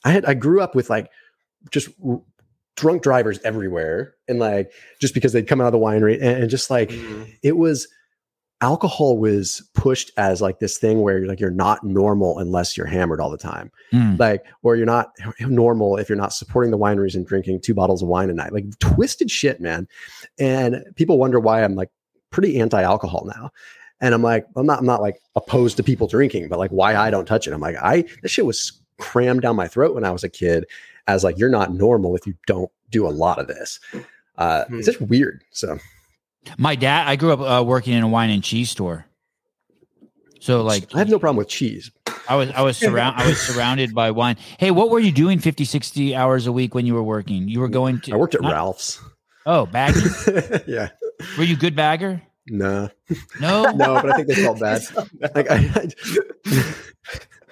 i had i grew up with like just r- drunk drivers everywhere and like just because they'd come out of the winery and, and just like Mhm. it was alcohol was pushed as like this thing where you're like you're not normal unless you're hammered all the time. Mm. like or you're not normal if you're not supporting the wineries and drinking two bottles of wine a night. Like twisted shit man. And people wonder why i'm like pretty anti-alcohol now. And i'm like i'm not i'm not like opposed to people drinking but like why i don't touch it. I'm like i this shit was crammed down my throat when i was a kid as like you're not normal if you don't do a lot of this uh Hmm. it's just weird so My dad, I grew up uh, working in a wine and cheese store. So like i have no problem with cheese I was I was surround I was surrounded by wine. Hey, what were you doing 50 60 hours a week when you were working? You were going to i worked at not- ralph's Oh, bagging? yeah were you good bagger? no No. no but i think they felt bad like I, I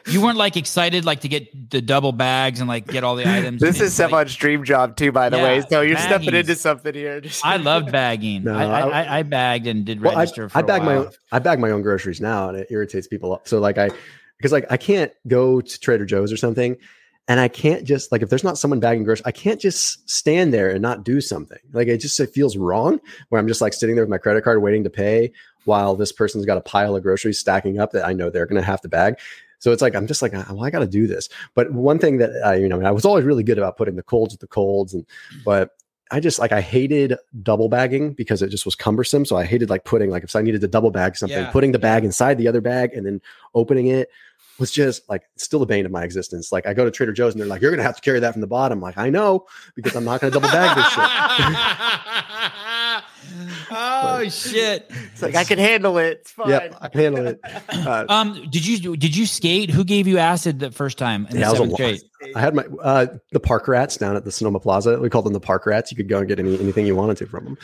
You weren't like excited like to get the double bags and like get all the items. This and, is like, Sevan's dream job too, by the way. So you're stepping into something here. I love bagging. No, I, I, I- I, I bagged and did well, I, register for I a bag my while. own I bag my own groceries now and it irritates people up. So like I because like I can't go to Trader Joe's or something and I can't just like if there's not someone bagging groceries, I can't just stand there and not do something. Like it just it feels wrong where I'm just like sitting there with my credit card waiting to pay while this person's got a pile of groceries stacking up that I know they're going to have to bag. So it's like I'm just like, uh, well, I got to do this. But one thing that I, you know, I was always really good about putting the colds with the colds, and but I just like I hated double bagging because it just was cumbersome. So I hated like putting like if I needed to double bag something, Yeah, putting the bag inside the other bag and then opening it was just like still the bane of my existence. Like I go to Trader Joe's and they're like, "You're gonna have to carry that from the bottom." like I know because I'm not gonna double bag this shit. oh shit! It's like I can handle it. It's fine. Yep, I can handle it. Uh, Um, did you did you skate? Who gave you acid the first time in Yeah, I was a seventh lot. I had my uh, the park rats down at the Sonoma Plaza. We called them the park rats. You could go and get any, anything you wanted to from them.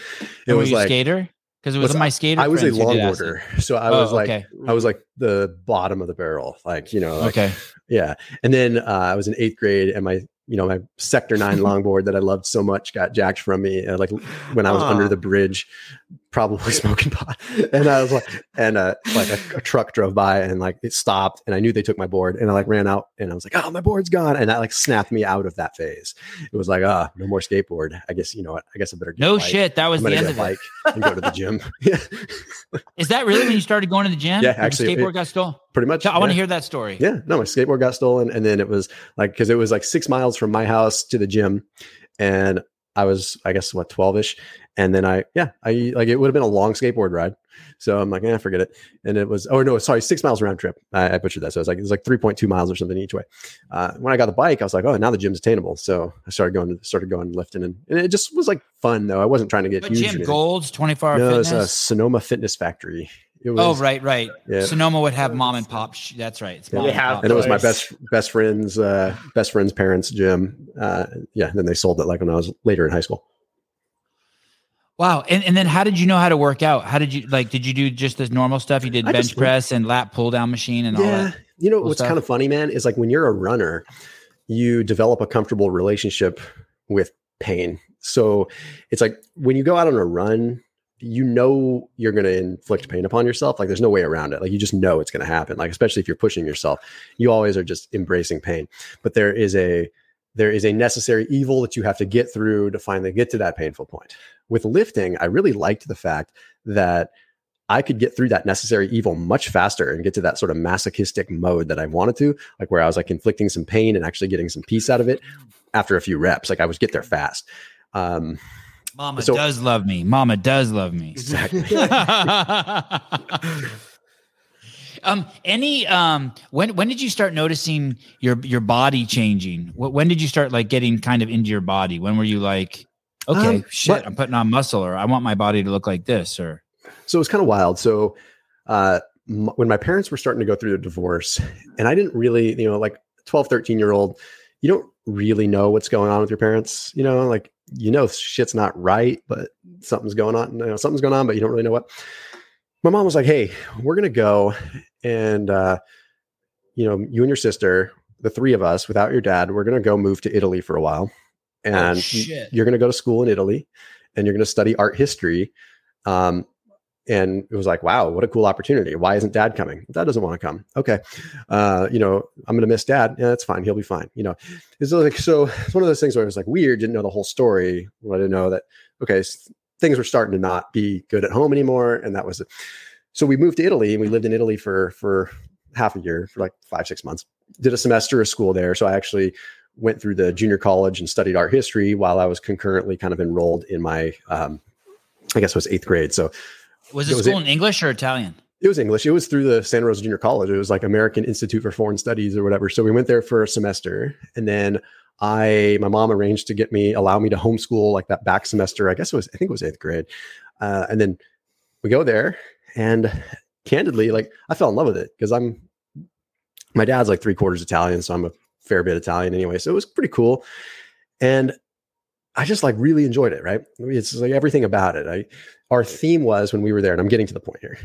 It were was you a like skater? Because it was What's- my skater. I was a friends who did acid. longboarder, so I Oh, was like okay. I was like the bottom of the barrel, like you know, like, Okay. yeah. And then uh, I was in eighth grade, and my you know my sector nine longboard that I loved so much got jacked from me, uh, like when I was under the bridge, probably smoking pot. And I was like, and uh, like a, a truck drove by and like it stopped, and I knew they took my board, and I like ran out, and I was like, oh, my board's gone, and that like snapped me out of that phase. It was like, ah, no more skateboard. I guess you know what? I guess I better get No shit. That was I'm the end of it. and go to the gym. Is that really when you started going to the gym? Yeah, actually, skateboard it- got stolen. Pretty much. I want to hear that story. Yeah, no, my skateboard got stolen, and then it was like because it was like six miles from my house to the gym, and I was I guess what twelve ish, and then I yeah I like it would have been a long skateboard ride, so I'm like eh forget it, and it was oh no sorry six miles round trip I, I butchered that so it was like it was like three point two miles or something each way. Uh, when I got the bike, I was like oh now the gym's attainable, so I started going started going lifting, and, and it just was like fun though. I wasn't trying to get But huge. Jim. Gold's 24 hour no, it's fitness. a Sonoma Fitness Factory. It was, oh, right, right. Yeah. Sonoma would have mom and pop. Sh- that's right. It's Yeah. mom We and have pop. and it was my best best friend's uh best friend's parents gym uh yeah then they sold it like when i was later in high school Wow. And, and then how did you know how to work out? How did you like, did you do just this normal stuff? You did I bench just- press and lat pull down machine and all that? you know cool what's stuff. kind of funny man is like when you're a runner you develop a comfortable relationship with pain so it's like when you go out on a run you know you're going to inflict pain upon yourself like there's no way around it. Like you just know it's going to happen. Like especially if you're pushing yourself you always are just embracing pain. But there is a there is a necessary evil that you have to get through to finally get to that painful point. With lifting i really liked the fact that I could get through that necessary evil much faster and get to that sort of masochistic mode that I wanted to, like where I was like inflicting some pain and actually getting some peace out of it after a few reps. Like I was get there fast. Um, Mama So- does love me. Mama does love me. exactly. um any um when when did you start noticing your your body changing Wh- when did you start like getting kind of into your body when were you like okay Um, shit what- i'm putting on muscle or i want my body to look like this or so it was kind of wild. So uh, m- when my parents were starting to go through the divorce, and I didn't really, you know, like 12, 13 year old, you don't really know what's going on with your parents. You know, like, you know, shit's not right, but something's going on. You know, something's going on, but you don't really know what. My mom was like, hey, we're going to go and, uh, you know, you and your sister, the three of us without your dad, we're going to go move to Italy for a while. And y- shit. you're going to go to school in Italy and you're going to study art history. Um, and it was like, wow, what a cool opportunity. Why isn't dad coming? Dad doesn't want to come. Okay. Uh, you know, I'm going to miss dad. Yeah, that's fine. He'll be fine. You know, it's like, so it's one of those things where it was like weird. Didn't know the whole story. I didn't know that, okay, things were starting to not be good at home anymore. And that was it. So we moved to Italy and we lived in Italy for, for half a year, for like five, six months, did a semester of school there. So I actually went through the junior college and studied art history while I was concurrently kind of enrolled in my, um, I guess it was eighth grade. So was It school in english or italian it was English. It was through the Santa Rosa Junior College. It was like American Institute for Foreign Studies or whatever. So we went there for a semester, and then I, my mom arranged to get me, allow me to homeschool like that back semester. I guess it was, I think it was eighth grade, uh, and then we go there, and candidly, like I fell in love with it because I'm, my dad's like three quarters Italian, so I'm a fair bit Italian anyway. So it was pretty cool, and I just like really enjoyed it. Right? I mean, it's like everything about it. I, our theme was when we were there, and I'm getting to the point here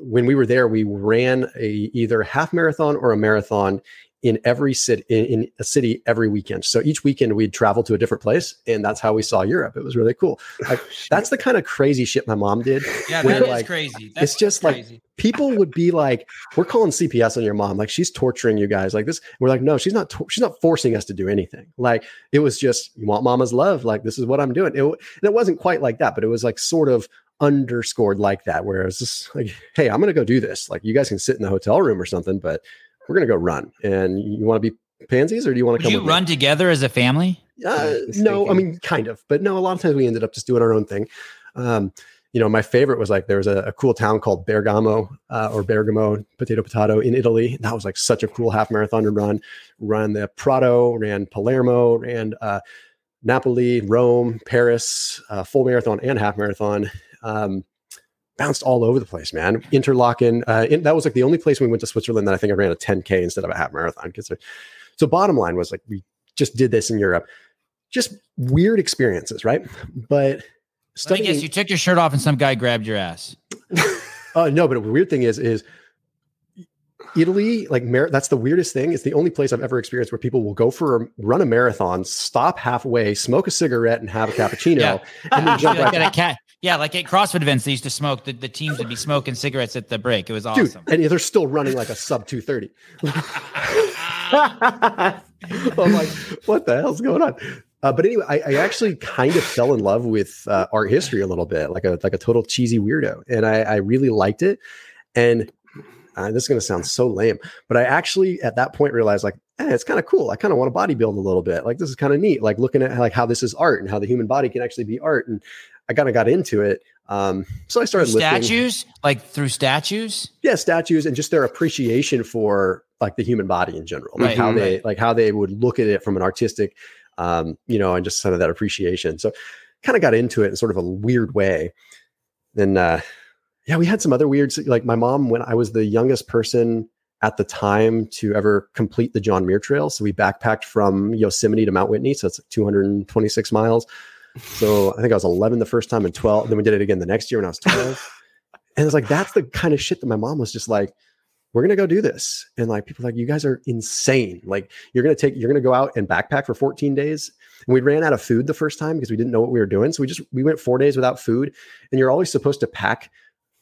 when we were there, we ran a either half marathon or a marathon in every city in, in a city every weekend. So each weekend we'd travel to a different place, and that's how we saw Europe. It was really cool. Like that's the kind of crazy shit my mom did. yeah that is like, crazy it's just like- crazy. People would be like, "We're calling CPS on your mom. Like she's torturing you guys. Like this." We're like, "No, she's not. Tor- she's not forcing us to do anything. Like it was just you want mama's love. Like this is what I'm doing." It, w- and it wasn't quite like that, but it was like sort of underscored like that, where it's just like, "Hey, I'm going to go do this. Like you guys can sit in the hotel room or something, but we're going to go run. And you want to be pansies, or do you want to come? you with me?" run together as a family Uh, Just no, I mean, kind of, but no, a lot of times we ended up just doing our own thing. Um, you know, my favorite was like there was a, a cool town called Bergamo uh, or Bergamo, potato potato in Italy. That was like such a cool half marathon to run. Run the Prato, ran Palermo, ran uh, Napoli, Rome, Paris, uh, full marathon and half marathon. Um, bounced all over the place, man. Interlaken. Uh, in, that was like the only place we went to Switzerland that I think I ran a 10K instead of a half marathon. So, bottom line was like, we just did this in Europe. Just weird experiences, right? But studying, guess you took your shirt off and some guy grabbed your ass. uh, no, but the weird thing is, is Italy, like mar- that's the weirdest thing. It's the only place I've ever experienced where people will go for a run a marathon, stop halfway, smoke a cigarette, and have a cappuccino, yeah. and then jump right. Like cat- yeah, like at CrossFit events, they used to smoke. The, the teams would be smoking cigarettes at the break. It was awesome. Dude, and they're still running like a sub two thirty. I'm like, what the hell's going on? Uh, but anyway, I, I, actually kind of fell in love with uh, art history a little bit, like a like a total cheesy weirdo, and I, I really liked it. And uh, this is going to sound so lame, but I actually at that point realized like, hey, it's kind of cool. I kind of want to bodybuild a little bit. Like this is kind of neat. Like looking at like how this is art and how the human body can actually be art. And I kind of got into it. Um, so I started statues, like through statues. Yeah, statues, and just their appreciation for like the human body in general, like right, how they like how they would look at it from an artistic, um, you know, and just sort of that appreciation. So kind of got into it in sort of a weird way. Then, uh, yeah, we had some other weird, like my mom, when I was the youngest person at the time to ever complete the John Muir Trail. So we backpacked from Yosemite to Mount Whitney. So it's 226 miles. So I think I was 11 the first time and 12. Then we did it again the next year when I was 12. and it's like, that's the kind of shit that my mom was just like, we're going to go do this. And like, people like, you guys are insane. Like, you're going to take, you're going to go out and backpack for 14 days. And we ran out of food the first time because we didn't know what we were doing. So we just, we went four days without food. And you're always supposed to pack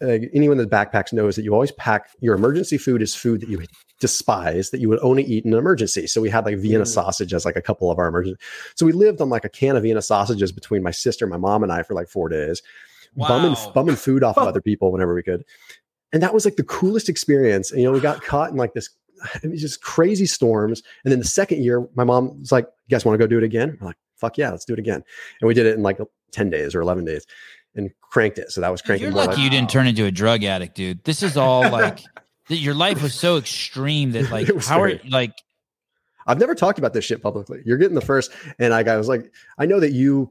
uh, anyone that backpacks knows that you always pack your emergency food is food that you despise that you would only eat in an emergency. So we had like Vienna mm. sausage as like a couple of our emergency. So we lived on like a can of Vienna sausages between my sister, my mom, and I for like four days, wow. bumming bumming food off of other people whenever we could. And that was like the coolest experience. And, you know, we got caught in like this it was just crazy storms. And then the second year, my mom was like, "You guys want to go do it again?" We're like, "Fuck yeah, let's do it again." And we did it in like ten days or eleven days and cranked it. So that was cranking. You're lucky like, you didn't turn into a drug addict, dude. This is all like your life was so extreme that like how are like I've never talked about this shit publicly. You're getting the first, and I, I was like, I know that you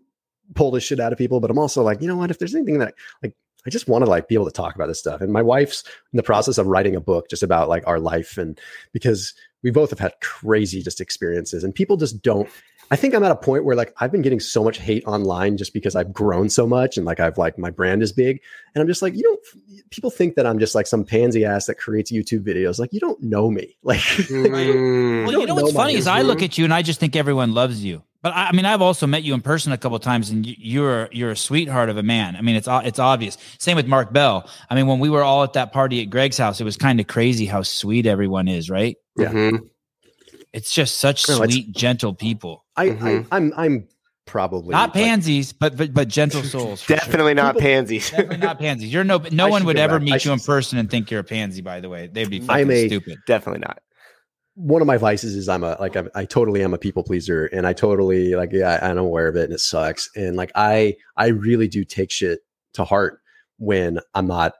pull this shit out of people, but I'm also like, you know what? If there's anything that like I just want to like be able to talk about this stuff. And my wife's in the process of writing a book just about like our life and because we both have had crazy just experiences and people just don't I think I'm at a point where like I've been getting so much hate online just because I've grown so much and like I've like my brand is big and I'm just like you don't people think that I'm just like some pansy ass that creates YouTube videos like you don't know me like mm. well you know what's funny is I look at you and I just think everyone loves you but I, I mean I've also met you in person a couple times and you're you're a sweetheart of a man I mean it's it's obvious same with Mark Bell I mean when we were all at that party at Greg's house it was kind of crazy how sweet everyone is right yeah. Mm-hmm. It's just such no, sweet, gentle people. I, mm-hmm. I I'm I'm probably not pansies, like, but, but but gentle souls. Definitely sure. not people, pansies. definitely not pansies. You're no no I one would ever meet you in person and think you're a pansy. By the way, they'd be fucking a, stupid. Definitely not. One of my vices is I'm a like I'm, i totally am a people pleaser, and I totally like yeah I'm aware of it, and it sucks. And like I I really do take shit to heart when I'm not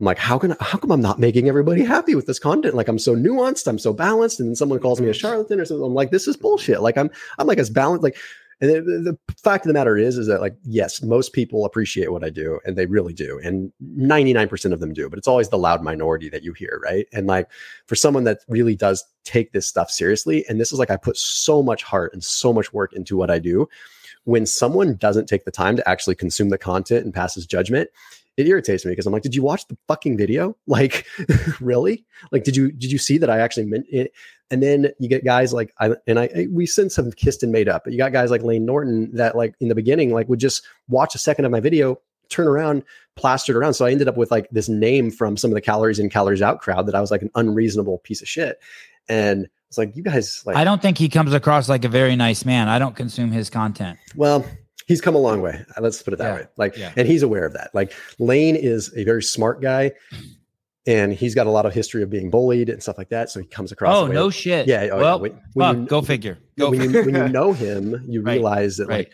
I'm like, how can I, how come I'm not making everybody happy with this content? Like I'm so nuanced, I'm so balanced, and then someone calls me a charlatan or something. I'm like, this is bullshit. Like I'm I'm like as balanced. Like, and the, the fact of the matter is, is that like yes, most people appreciate what I do, and they really do, and 99% of them do. But it's always the loud minority that you hear, right? And like for someone that really does take this stuff seriously, and this is like I put so much heart and so much work into what I do. When someone doesn't take the time to actually consume the content and passes judgment, it irritates me because I'm like, did you watch the fucking video? Like, really? Like, did you did you see that I actually meant it? And then you get guys like I and I, we since have kissed and made up, but you got guys like Layne Norton that like in the beginning like would just watch a second of my video, turn around, plastered around. So I ended up with like this name from some of the calories in, calories out crowd that I was like an unreasonable piece of shit. And it's like you guys like I don't think he comes across like a very nice man. I don't consume his content. Well, he's come a long way. Let's put it that yeah. way. Like, yeah. and he's aware of that. Like, Layne is a very smart guy, and he's got a lot of history of being bullied and stuff like that. So he comes across. Oh no shit. Yeah. Oh, well, when, when you, go figure. Go when, You, when you know him, you right. realize that right. like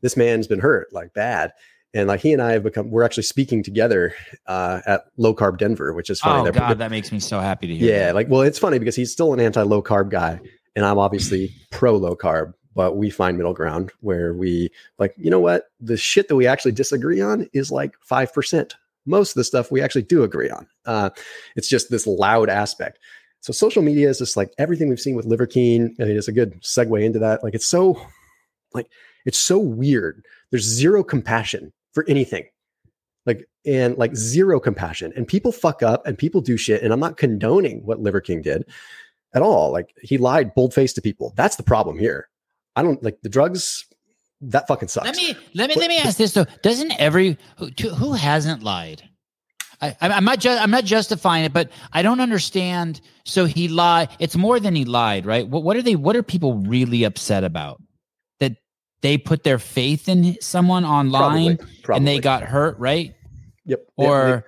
this man's been hurt like bad. And like he and I have become, we're actually speaking together uh, at Low Carb Denver, which is funny. Oh God, that makes me so happy to hear. Yeah, that. like well, it's funny because he's still an anti low carb guy, and I'm obviously pro low carb but we find middle ground where we like, you know what? The shit that we actually disagree on is like 5%. Most of the stuff we actually do agree on. Uh, it's just this loud aspect. So social media is just like everything we've seen with Liver King. It is a good segue into that. Like it's so like it's so weird. There's zero compassion for anything. Like and like zero compassion. And people fuck up and people do shit. And I'm not condoning what Liver King did at all. Like he lied bold faced to people. That's the problem here. I don't like the drugs. That fucking sucks. Let me let me let me ask this though. Doesn't every who, who hasn't lied? I, am not ju- I'm not justifying it, but I don't understand. So he lied. It's more than he lied, right? What, what are they? What are people really upset about? That they put their faith in someone online Probably, probably. and they got hurt, right? Yep. Or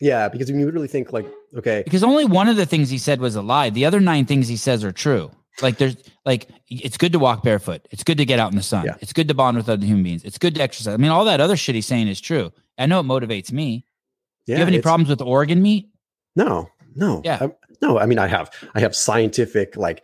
yeah, because when you really think like, okay, because only one of the things he said was a lie. The other nine things he says are true. Like there's like it's good to walk barefoot. It's good to get out in the sun. Yeah. It's good to bond with other human beings. It's good to exercise. I mean, all that other shit he's saying is true. I know it motivates me. yeah, Do you have any problems with organ meat? No, no, Yeah. I- no. I mean, I have, I have scientific like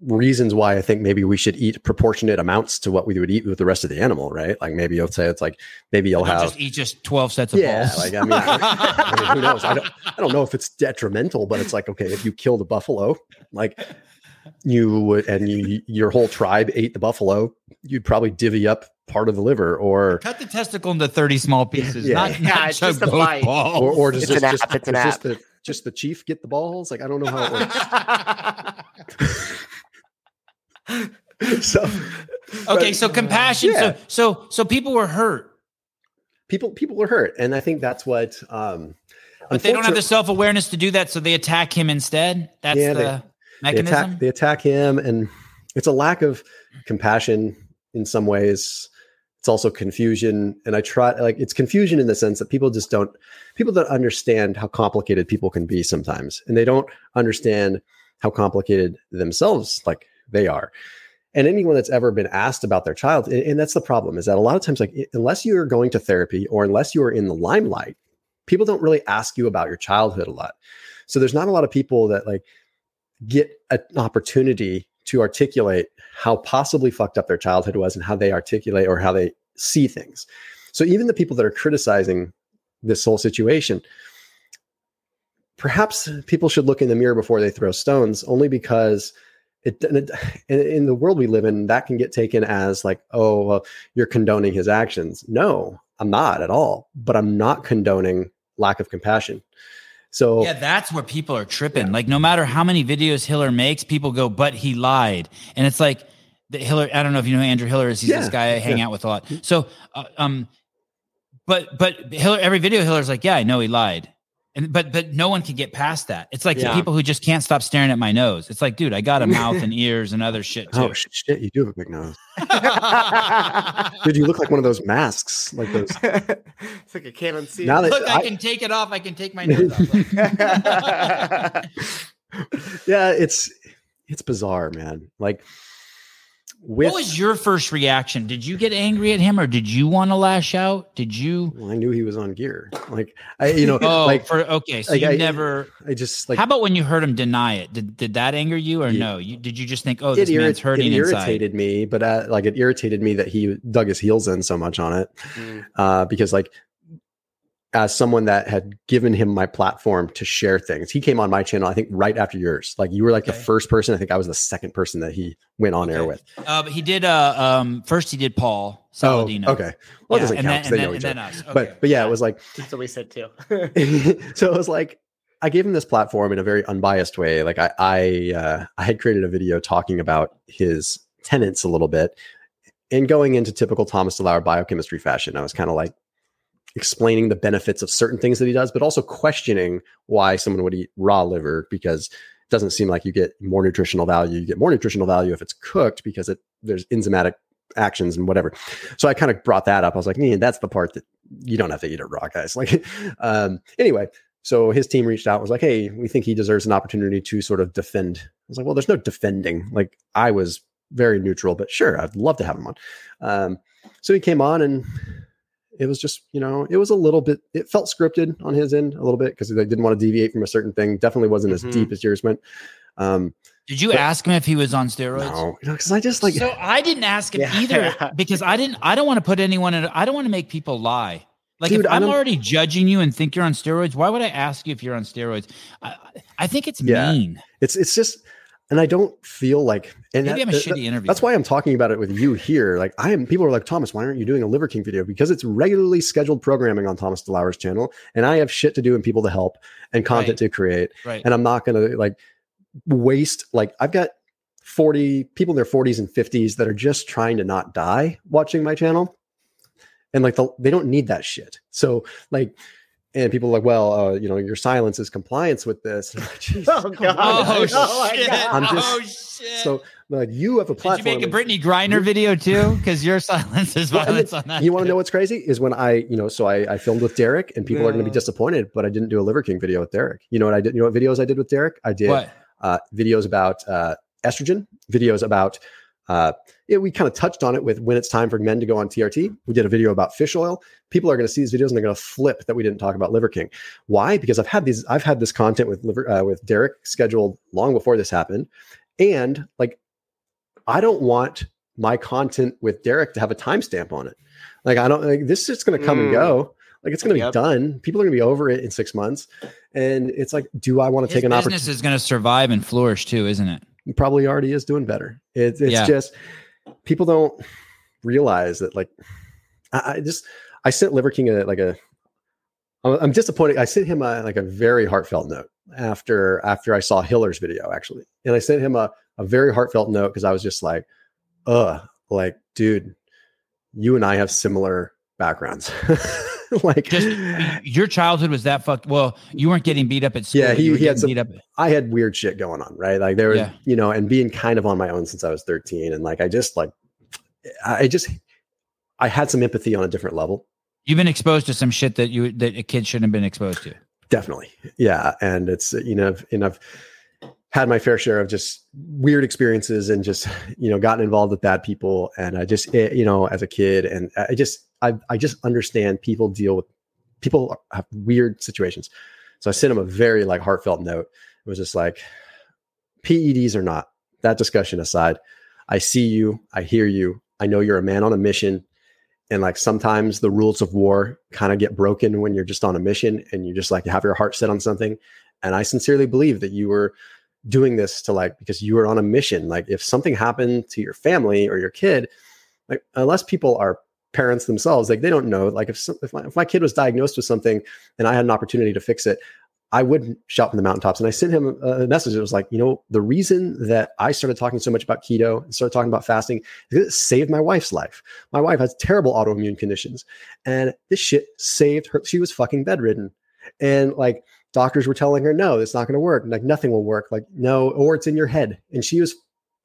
reasons why I think maybe we should eat proportionate amounts to what we would eat with the rest of the animal, right? Like maybe you'll say it's like maybe you'll have just eat just twelve sets of Yeah, balls. like, I mean, I mean, who knows? I don't, I don't know if it's detrimental, but it's like, okay, if you kill the buffalo, like you would, and you, your whole tribe ate the buffalo, you'd probably divvy up part of the liver, or Cut the testicle into thirty small pieces. Yeah. Not, Yeah, not it's chug just a both bite. balls. or, or does It's just, just, app, does app. just the just the chief get the balls? Like I don't know how it works. so okay, but so compassion. Yeah. So so so people were hurt, people people were hurt, and I think that's what. um but they don't have the self awareness to do that, so they attack him instead. That's Yeah, the they- they attack they attack him and it's a lack of compassion in some ways. It's also confusion and i try like it's confusion in the sense that people just don't people don't understand how complicated people can be sometimes and they don't understand how complicated themselves like they are. And anyone that's ever been asked about their child and, and that's the problem is that a lot of times like unless you're going to therapy or unless you are in the limelight people don't really ask you about your childhood a lot. So there's not a lot of people that like get an opportunity to articulate how possibly fucked up their childhood was and how they articulate or how they see things. So even the people that are criticizing this whole situation, perhaps people should look in the mirror before they throw stones, only because it, in the world we live in, that can get taken as like, oh, well, you're condoning his actions. No, I'm not at all, but I'm not condoning lack of compassion. So Yeah, that's where people are tripping. Yeah. Like, no matter how many videos Hiller makes, people go, "But he lied," and it's like the Hiller. I don't know if you know who Andrew Hiller is. He's this guy I hang yeah. out with a lot. So, uh, um, but but Hiller, every video Hiller's like, "Yeah, I know he lied," and but but no one can get past that. It's like the people who just can't stop staring at my nose. It's like, dude, I got a mouth and ears and other shit oh, too. oh shit, you do have a big nose. Dude, you look like one of those masks, like those. it's like a Canon C. Now that- Look, I, I- can take it off. I can take my nose off. Yeah, it's it's bizarre, man. Like with what was your first reaction? Did you get angry at him, or did you want to lash out? Did you? well, I knew he was on gear. Like I, you know, Oh, like for okay, so like, you I- never. I just like How about when you heard him deny it? Did did that anger you, or Yeah. no? You did you just think, oh, it, this irrit- man's hurting it inside? irritated me, but uh, like it irritated me that he dug his heels in so much on it. Mm. uh, because like as someone that had given him my platform to share things he came on my channel i think right after yours like you were like Okay. the first person i think i was the second person that he went on air with Uh, but he did. Uh, um, first he did Paul Saladino. oh okay well it Yeah, doesn't and count then, 'cause and they then, know and each then other us. Okay. but but yeah, it was like That's what we said too. so it was like I gave him this platform in a very unbiased way. Like I I uh, I had created a video talking about his tenets a little bit, and going into typical Thomas DeLauer biochemistry fashion. I was kind of like explaining the benefits of certain things that he does, but also questioning why someone would eat raw liver because it doesn't seem like you get more nutritional value. You get more nutritional value if it's cooked because it there's enzymatic actions and whatever. So I kind of brought that up. I was like, man, that's the part that you don't have to eat it raw, guys. Like, um, anyway, so his team reached out, and was like, hey, we think he deserves an opportunity to sort of defend. I was like, well, there's no defending. Like, I was very neutral, but sure, I'd love to have him on. Um, so he came on, and it was just, you know, it was a little bit, it felt scripted on his end a little bit because they didn't want to deviate from a certain thing. Definitely wasn't Mhm. as deep as yours went. Um, Did you ask him if he was on steroids? No, because I just like. So I didn't ask him Yeah. either because I didn't. I don't want to put anyone in. I don't want to make people lie. Like Dude, if I I'm already judging you and think you're on steroids, why would I ask you if you're on steroids? I, I think it's Yeah. mean. it's it's just, and I don't feel like. And Maybe that- I'm a that- shitty interviewer. That's why I'm talking about it with you here. Like I am. People are like Thomas. Why aren't you doing a Liver King video? Because it's regularly scheduled programming on Thomas DeLauer's channel, and I have shit to do and people to help and content Right. to create. right. and I'm not going to like waste like I've got 40 people in their 40s and 50s that are just trying to not die watching my channel. And like the, they don't need that shit. So like and people are like, well, uh, you know, your silence is compliance with this. And I'm like, Jesus Oh, God. oh, Oh, shit! I'm just- oh shit! So like you have a did you make a Brittney Griner video too? Because your silence is Well, violence on that. you want to know what's crazy is when I, you know, so I, I filmed with Derek and people are going to be disappointed, but I didn't do a Liver King video with Derek. You know what I did? You know what videos I did with Derek? I did what? uh, videos about uh, estrogen, videos about, uh, yeah, we kind of touched on it with when it's time for men to go on TRT. We did a video about fish oil. People are going to see these videos and they're going to flip that we didn't talk about Liver King. Why? Because I've had these, I've had this content with liver, uh, with Derek scheduled long before this happened, and like, I don't want my content with Derek to have a timestamp on it. Like, I don't like this is going to come and Mm. go. Like it's going to Yep. be done. People are going to be over it in six months, and it's like, do I want to take an opportunity? business is going to survive and flourish too, isn't it? Probably already is doing better. It, it's Yeah. just people don't realize that. Like, I, I just I sent Liver King a like a. I'm I'm disappointed. I sent him a like a very heartfelt note after after I saw Hiller's video actually, and I sent him a a very heartfelt note because I was just like, uh, like dude, you and I have similar backgrounds. like Just your childhood was that fucked. Well, you weren't getting beat up at school. Yeah, he- he had some- beat up. I had weird shit going on, right? Like there was, Yeah. you know, and being kind of on my own since I was 13. And like, I just like, I just, I had some empathy on a different level. You've been exposed to some shit that you that a kid shouldn't have been exposed to. Definitely. Yeah. And it's, you know, and I've had my fair share of just weird experiences and just, you know, gotten involved with bad people. And I just, eh, you know, as a kid and I just, I, I just understand people deal with people have weird situations. So I sent him a very like heartfelt note. It was just like, PEDs or not, that discussion aside, I see you, I hear you, I know you're a man on a mission. And like sometimes the rules of war kind of get broken when you're just on a mission and you just like have your heart set on something. And I sincerely believe that you were doing this to like because you were on a mission. Like if something happened to your family or your kid, like unless people are parents themselves, like they don't know. Like if some, if my, if my kid was diagnosed with something and I had an opportunity to fix it, I would shout from the mountaintops. And I sent him a message. It was like, you know, the reason that I started talking so much about keto and started talking about fasting is it saved my wife's life. My wife has terrible autoimmune conditions, and this shit saved her. She was fucking bedridden, and like doctors were telling her, no, it's not going to work. Like nothing will work. Like no, or it's in your head. And she was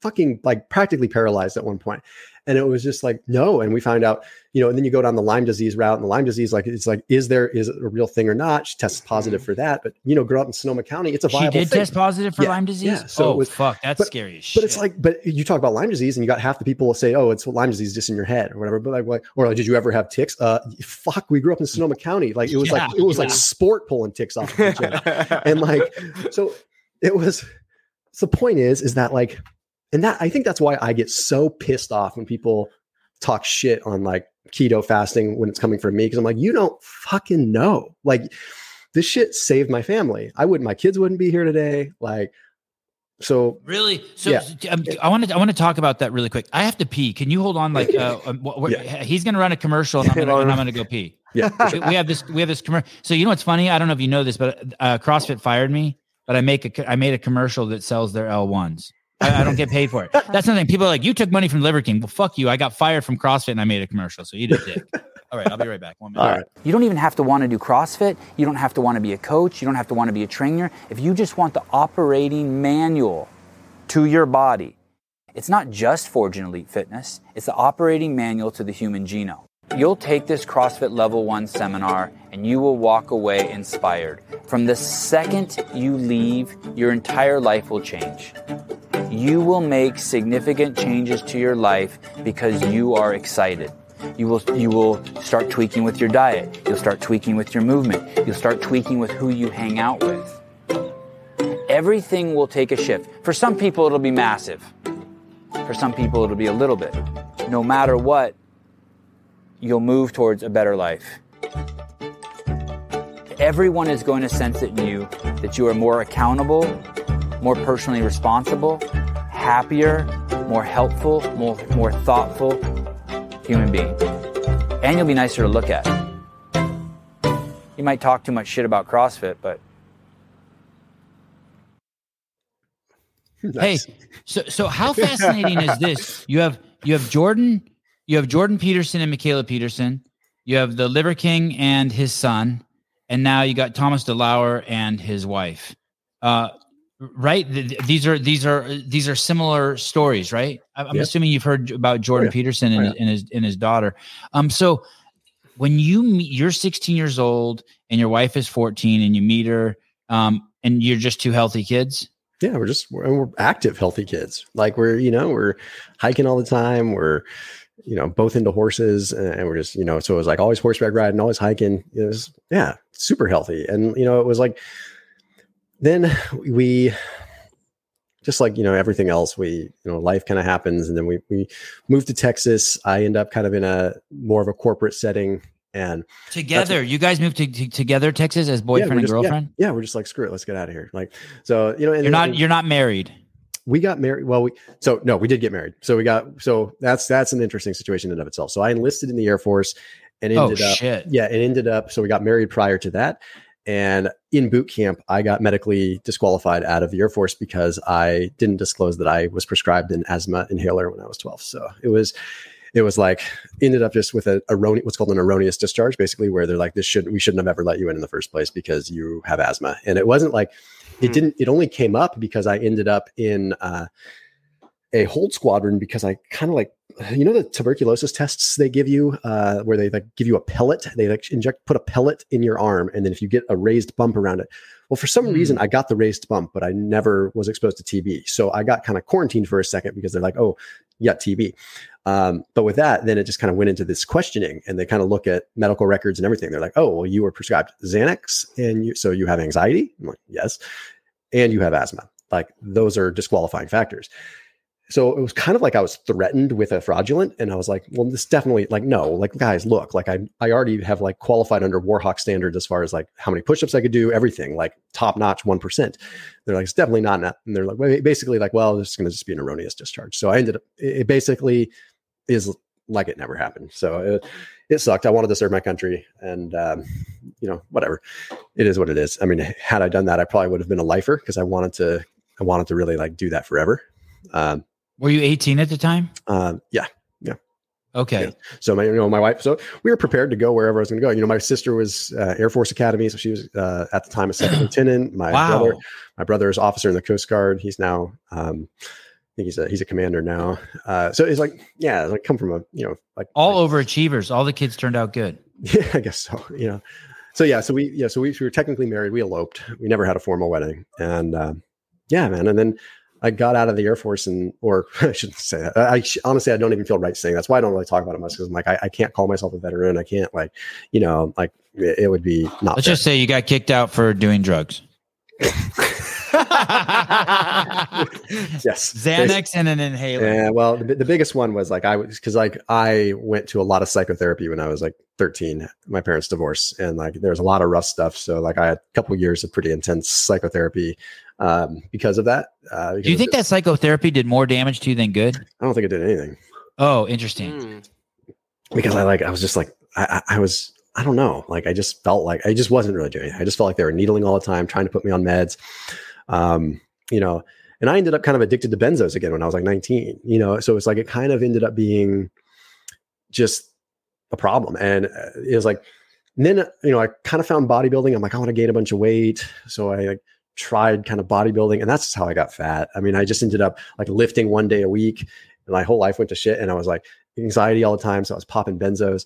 fucking like practically paralyzed at one point. And it was just like, no. And we found out, you know, and then you go down the Lyme disease route and the Lyme disease, like, it's like, is there, is it a real thing or not? She tests positive for that. But, you know, grow up in Sonoma County, it's a viable She did thing. test positive for Yeah, Lyme disease. yeah, so oh it was- fuck, that's but- scary as shit. But it's like, but you talk about Lyme disease and you got half the people will say, oh, it's Lyme disease just in your head or whatever. But like, or like, did you ever have ticks? Uh, fuck, we grew up in Sonoma County. Like it was like, it was like sport pulling ticks off of and like so it was so the point is is that like and that i think that's why i get so pissed off when people talk shit on like keto fasting when it's coming from me because i'm like you don't fucking know like this shit saved my family i wouldn't my kids wouldn't be here today like so Really? So Yeah. um, I want to I want to talk about that really quick. I have to pee. Can you hold on? Like, uh, um, Yeah. he's going to run a commercial, and I'm going to I'm going to go pee. yeah we, we have this we have this commercial. So you know what's funny? I don't know if you know this, but uh, CrossFit fired me. But I make a I made a commercial that sells their L ones. I, I don't get paid for it. That's something people are like. You took money from Liver King. Well, fuck you. I got fired from CrossFit and I made a commercial. So you did dick. All right, I'll be right back. One minute. all right You don't even have to want to do CrossFit. You don't have to want to be a coach. You don't have to want to be a trainer. If you just want the operating manual to your body, it's not just Forging Elite Fitness, it's the operating manual to the human genome. You'll take this CrossFit Level 1 seminar and you will walk away inspired. From the second you leave, your entire life will change. You will make significant changes to your life because you are excited. You will you will start tweaking with your diet. You'll start tweaking with your movement. You'll start tweaking with who you hang out with. everything will take a shift. For some people, it'll be massive. For some people, it'll be a little bit. No matter what, you'll move towards a better life. Everyone is going to sense it in you that you are more accountable, more personally responsible, happier, more helpful, more, more thoughtful human being. And you'll be nicer to look at. You might talk too much shit about CrossFit, but Nice. Hey, so so how fascinating is this? You have you have Jordan, you have Jordan Peterson and Mikhaila Peterson, you have the Liver King and his son, and now you got Thomas DeLauer and his wife. Uh, right? Th- th- These are these are these are similar stories, right? I- I'm Yep. assuming you've heard about Jordan yeah. Peterson and, Oh, yeah. and his and his daughter. Um, so when you meet, you're 16 years old and your wife is 14, and you meet her, um, and you're just two healthy kids. Yeah, we're just we're, we're active, healthy kids. Like we're you know we're hiking all the time. We're you know both into horses, and, and we're just you know so it was like always horseback riding, always hiking. It was yeah, super healthy, and you know it was like then we just like you know everything else we you know life kind of happens and then we we moved to texas i end up kind of in a more of a corporate setting and Together, you guys moved to, to- together, Texas, as boyfriend and just- yeah, girlfriend. yeah, we're just like screw it let's get out of here like so you know and, You're not and- you're not married. We got married well we so no we did get married. So we got so that's that's an interesting situation in and of itself. So i enlisted in the air force and Oh ended up shit! yeah it ended up so we got married prior to that. And in boot camp i got medically disqualified out of the air force because i didn't disclose that i was prescribed an asthma inhaler when i was 12 so it was it was like ended up just with a erroneous what's called an erroneous discharge basically where they're like this shouldn't we shouldn't have ever let you in in the first place because you have asthma and it wasn't like it Hmm. didn't it only came up because i ended up in uh, a hold squadron because i kind of like you know the tuberculosis tests they give you uh, where they like give you a pellet they like inject put a pellet in your arm and then if you get a raised bump around it well for some Hmm. reason i got the raised bump but i never was exposed to tb so i got kind of quarantined for a second because they're like oh yeah tb um, but with that then it just kind of went into this questioning and they kind of look at medical records and everything. They're like oh well you were prescribed xanax and you so you have anxiety? I'm like yes. And you have asthma. Like those are disqualifying factors so it was kind of like I was threatened with a fraudulent, and I was like, "Well, this definitely like no, like guys, look, like I I already have like qualified under Warhawk standards as far as like how many push-ups I could do, everything like top notch, one percent." They're like, "It's definitely not," that. and they're like, basically like, "Well, this is going to just be an erroneous discharge." So I ended up it basically is like it never happened. So it, it sucked. I wanted to serve my country, and um, you know, whatever. It is what it is. I mean, had I done that, I probably would have been a lifer because I wanted to. I wanted to really like do that forever. Um, Were you 18 at the time? um, yeah. Yeah. Okay. Yeah. So my, you know, my wife. So we were prepared to go wherever I was going to go. You know, my sister was uh, Air Force Academy, so she was uh, at the time a second lieutenant. My wow. brother, my brother is officer in the Coast Guard. He's now, um, I think he's a he's a commander now. Uh, so it's like, yeah, like come from a you know like All like, overachievers. All the kids turned out good. Yeah, I guess so. You know, so yeah, so we yeah, so we, we were technically married. We eloped. We never had a formal wedding, and um, yeah, man. And then I got out of the Air Force, and or I shouldn't say that. I, I honestly I don't even feel right saying that's why I don't really talk about it much because I'm like I, I can't call myself a veteran. I can't like you know like it, it would be not. Let's fair. just say you got kicked out for doing drugs. yes, Xanax and an inhaler. Yeah, well, the, the biggest one was like I was because like I went to a lot of psychotherapy when I was like 13. My parents divorced, and like there was a lot of rough stuff. So like I had a couple years of pretty intense psychotherapy um, because of that. Uh, Do you think that psychotherapy did more damage to you than good? I don't think it did anything Oh, interesting. Hmm. because I like I was just like I, I I was I don't know like I just felt like I just wasn't really doing it. I just felt like they were needling all the time, trying to put me on meds. Um, you know, and I ended up kind of addicted to benzos again when I was like 19. You know, so it's like it kind of ended up being just a problem, and uh, it was like then you know I kind of found bodybuilding. I'm like I want to gain a bunch of weight, so I like tried kind of bodybuilding, and that's just how I got fat. I mean, I just ended up like lifting one day a week, and my whole life went to shit. And I was like anxiety all the time, so I was popping benzos.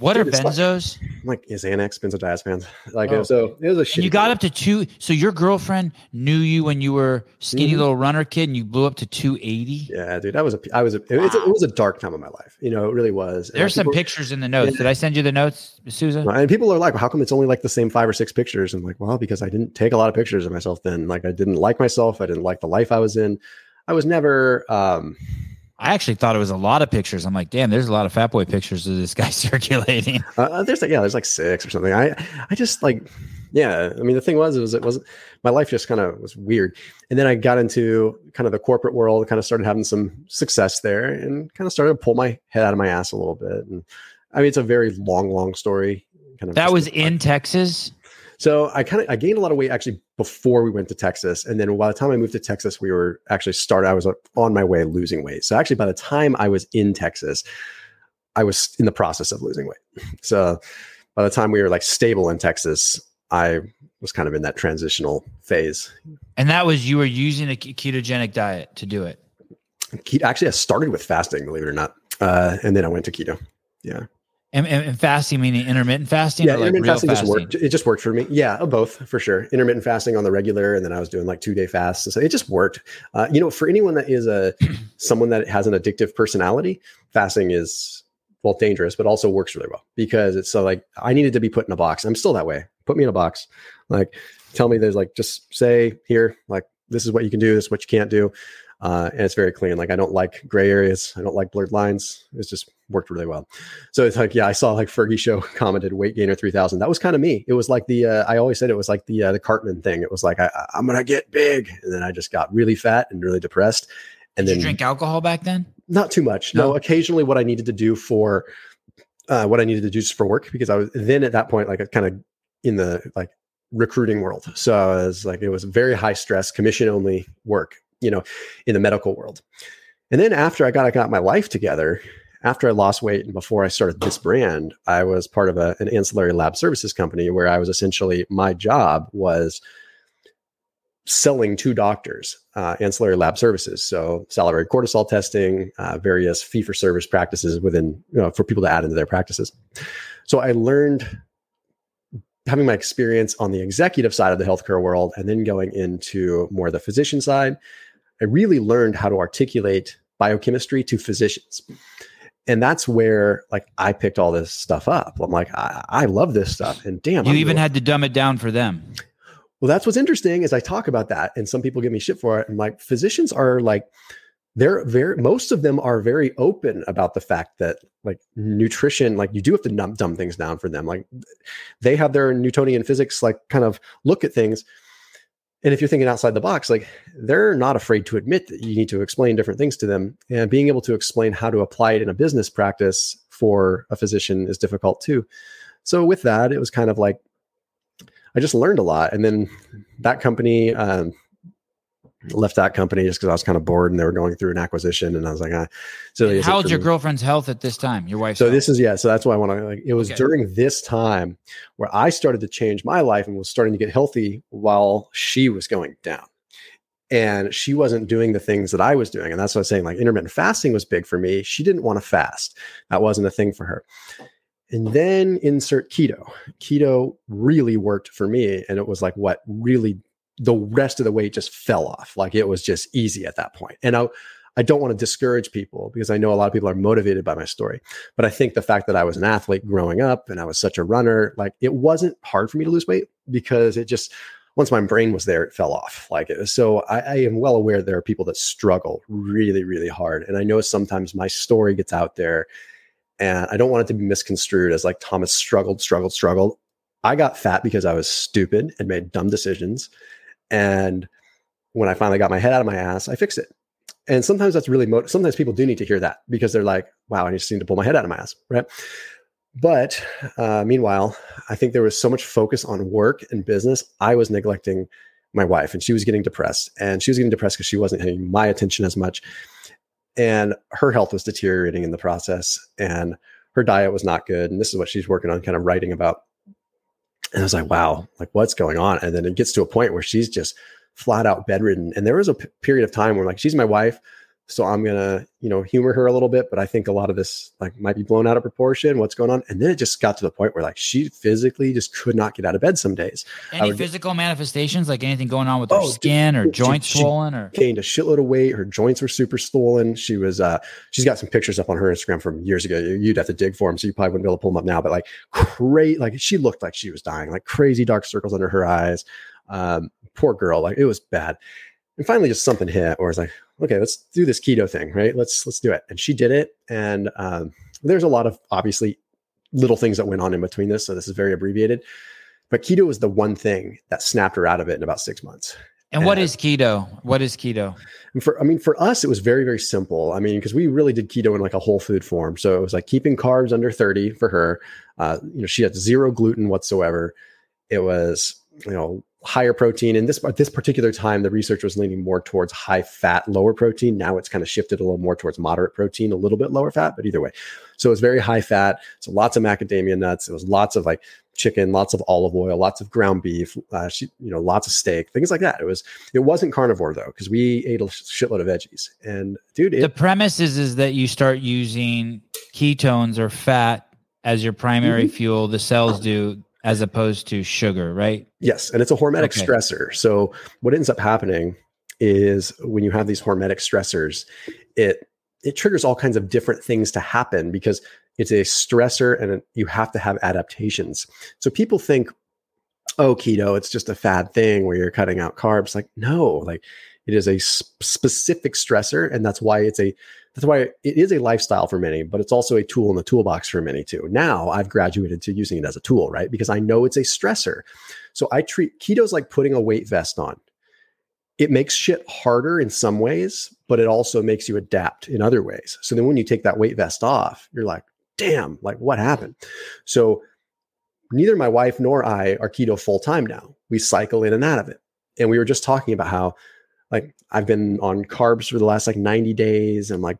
What are Dude, like- benzos? like is Xanax benzodiazepines. Like Oh. so, it was a shit. And you got up to two. So your girlfriend knew you when you were skinny Mhm. little runner kid, and you blew up to two eighty. Yeah, dude, I was a, I was a, it, was a, Wow. it was a dark time of my life. You know, it really was. There's some people- pictures in the notes. Did I send you the notes, Susan? And people are like, well, how come it's only like the same five or six pictures? I'm like, well, because I didn't take a lot of pictures of myself then. Like, I didn't like myself. I didn't like the life I was in. I was never, um, I actually thought it was a lot of pictures. I'm like, damn, there's a lot of fat boy pictures of this guy circulating. uh, there's like, yeah, there's like six or something. I, I just like, yeah. I mean, the thing was, it was, it wasn't, my life just kind of was weird. And then I got into kind of the corporate world, kind of started having some success there and kind of started to pull my head out of my ass a little bit. And I mean, it's a very long, long story. Kind of That was in Texas. So I kind of I gained a lot of weight actually before we went to Texas, and then by the time I moved to Texas, we were actually started. I was on my way losing weight. So actually, by the time I was in Texas, I was in the process of losing weight. So by the time we were like stable in Texas, I was kind of in that transitional phase. And that was you were using a ketogenic diet to do it. Actually, I started with fasting, believe it or not, uh, and then I went to keto. Yeah, And, and, and fasting meaning intermittent fasting yeah. or like intermittent real fasting, fasting? just worked. It just worked for me. Yeah, both for sure. Intermittent fasting on the regular, and then I was doing like two day fasts. So it just worked. Uh, you know, for anyone that is a someone that has an addictive personality, fasting is well dangerous, but also works really well because it's so like I needed to be put in a box. I'm still that way. Put me in a box. Like, tell me there's like just say here like this is what you can do, this is what you can't do. Uh, and it's very clean. Like I don't like gray areas. I don't like blurred lines. It's just worked really well. So it's like, yeah, I saw like Fergie show commented weight gainer 3000. That was kind of me. It was like the, uh, I always said it was like the, uh, the Cartman thing. It was like, I, I'm going to get big. And then I just got really fat and really depressed. And Did then you drink alcohol back then? not too much. No, No. occasionally what I needed to do for, uh, what I needed to do just for work, because I was then at that point, like kind of in the like recruiting world. So I was like, it was very high stress, commission only work, you know, in the medical world. And then after I got, I got my life together, after I lost weight and before I started this brand, I was part of a, an ancillary lab services company where I was essentially, my job was selling to doctors uh, ancillary lab services. So salivary cortisol testing, uh, various fee for service practices within, you know, for people to add into their practices. So I learned having my experience on the executive side of the healthcare world and then going into more the physician side, I really learned how to articulate biochemistry to physicians. And that's where like I picked all this stuff up. I'm like, I, I love this stuff. And damn, You I'm even had to dumb it down for them. well, that's what's interesting is I talk about that, and some people give me shit for it. And like physicians are like, they're very most of them are very open about the fact that like nutrition, like you do have to dumb, dumb things down for them. Like they have their Newtonian physics, like kind of look at things. And if you're thinking outside the box, like they're not afraid to admit that you need to explain different things to them. And being able to explain how to apply it in a business practice for a physician is difficult too. So with that, it was kind of like I just learned a lot. And then that company um, left that company just because I was kind of bored and they were going through an acquisition. And I was like, ah, so How old's your me? girlfriend's health at this time? Your wife. So health? this is yeah. So that's why I want to like. It was Okay. during this time where I started to change my life and was starting to get healthy while she was going down, and she wasn't doing the things that I was doing. And that's what I was saying. Like intermittent fasting was big for me. She didn't want to fast. That wasn't a thing for her. And then insert keto. Keto really worked for me, and it was like what really the rest of the weight just fell off. Like it was just easy at that point. And I, I don't want to discourage people because I know a lot of people are motivated by my story. But I think the fact that I was an athlete growing up and I was such a runner, like it wasn't hard for me to lose weight because it just once my brain was there, it fell off. Like so, I, I am well aware there are people that struggle really, really hard, and I know sometimes my story gets out there, and I don't want it to be misconstrued as like Thomas struggled, struggled, struggled. I got fat because I was stupid and made dumb decisions, and when I finally got my head out of my ass, I fixed it. And sometimes that's really mo- sometimes people do need to hear that because they're like, "Wow, I just need to pull my head out of my ass," right? But uh, meanwhile, I think there was so much focus on work and business. I was neglecting my wife, and she was getting depressed. And she was getting depressed because she wasn't having my attention as much. And her health was deteriorating in the process, and her diet was not good. And this is what she's working on, kind of writing about. And I was like, wow, like what's going on? And then it gets to a point where she's just flat out bedridden. And there was a p- period of time where, like, she's my wife. So I'm gonna, you know, humor her a little bit, but I think a lot of this like might be blown out of proportion. What's going on? And then it just got to the point where like she physically just could not get out of bed some days. Any physical get, manifestations, like anything going on with her oh, skin or joints she, swollen, or gained a shitload of weight. Her joints were super swollen. She was, uh, she's got some pictures up on her Instagram from years ago. You'd have to dig for them, so you probably wouldn't be able to pull them up now. But like, great, like she looked like she was dying, like crazy dark circles under her eyes. Um, poor girl, like it was bad. And finally, just something hit, where it's like, okay, let's do this keto thing, right? Let's let's do it. And she did it, and um, there's a lot of obviously little things that went on in between this, so this is very abbreviated. But keto was the one thing that snapped her out of it in about six months. And, and what is keto? What is keto? For I mean, for us, it was very very simple. I mean, because we really did keto in like a whole food form, so it was like keeping carbs under thirty for her. Uh, you know, she had zero gluten whatsoever. It was you know higher protein. And this at this particular time, the research was leaning more towards high fat, lower protein. Now it's kind of shifted a little more towards moderate protein, a little bit lower fat, but either way. So it's very high fat. So lots of macadamia nuts. It was lots of like chicken, lots of olive oil, lots of ground beef, uh, you know, lots of steak, things like that. It was it wasn't carnivore though, because we ate a shitload of veggies. And dude, it, the premise is is that you start using ketones or fat as your primary mm-hmm. fuel. The cells do as opposed to sugar, right? Yes, and it's a hormetic okay. stressor. So what ends up happening is when you have these hormetic stressors, it it triggers all kinds of different things to happen because it's a stressor and you have to have adaptations. So people think, oh, keto, it's just a fad thing where you're cutting out carbs. Like, no, like it is a specific stressor, and that's why it's a that's why it is a lifestyle for many, but it's also a tool in the toolbox for many too. Now I've graduated to using it as a tool, right? Because I know it's a stressor. So I treat keto's like putting a weight vest on. It makes shit harder in some ways, but it also makes you adapt in other ways. So then when you take that weight vest off, you're like, damn, like what happened? So neither my wife nor I are keto full time now. We cycle in and out of it. And we were just talking about how like I've been on carbs for the last like 90 days. I'm like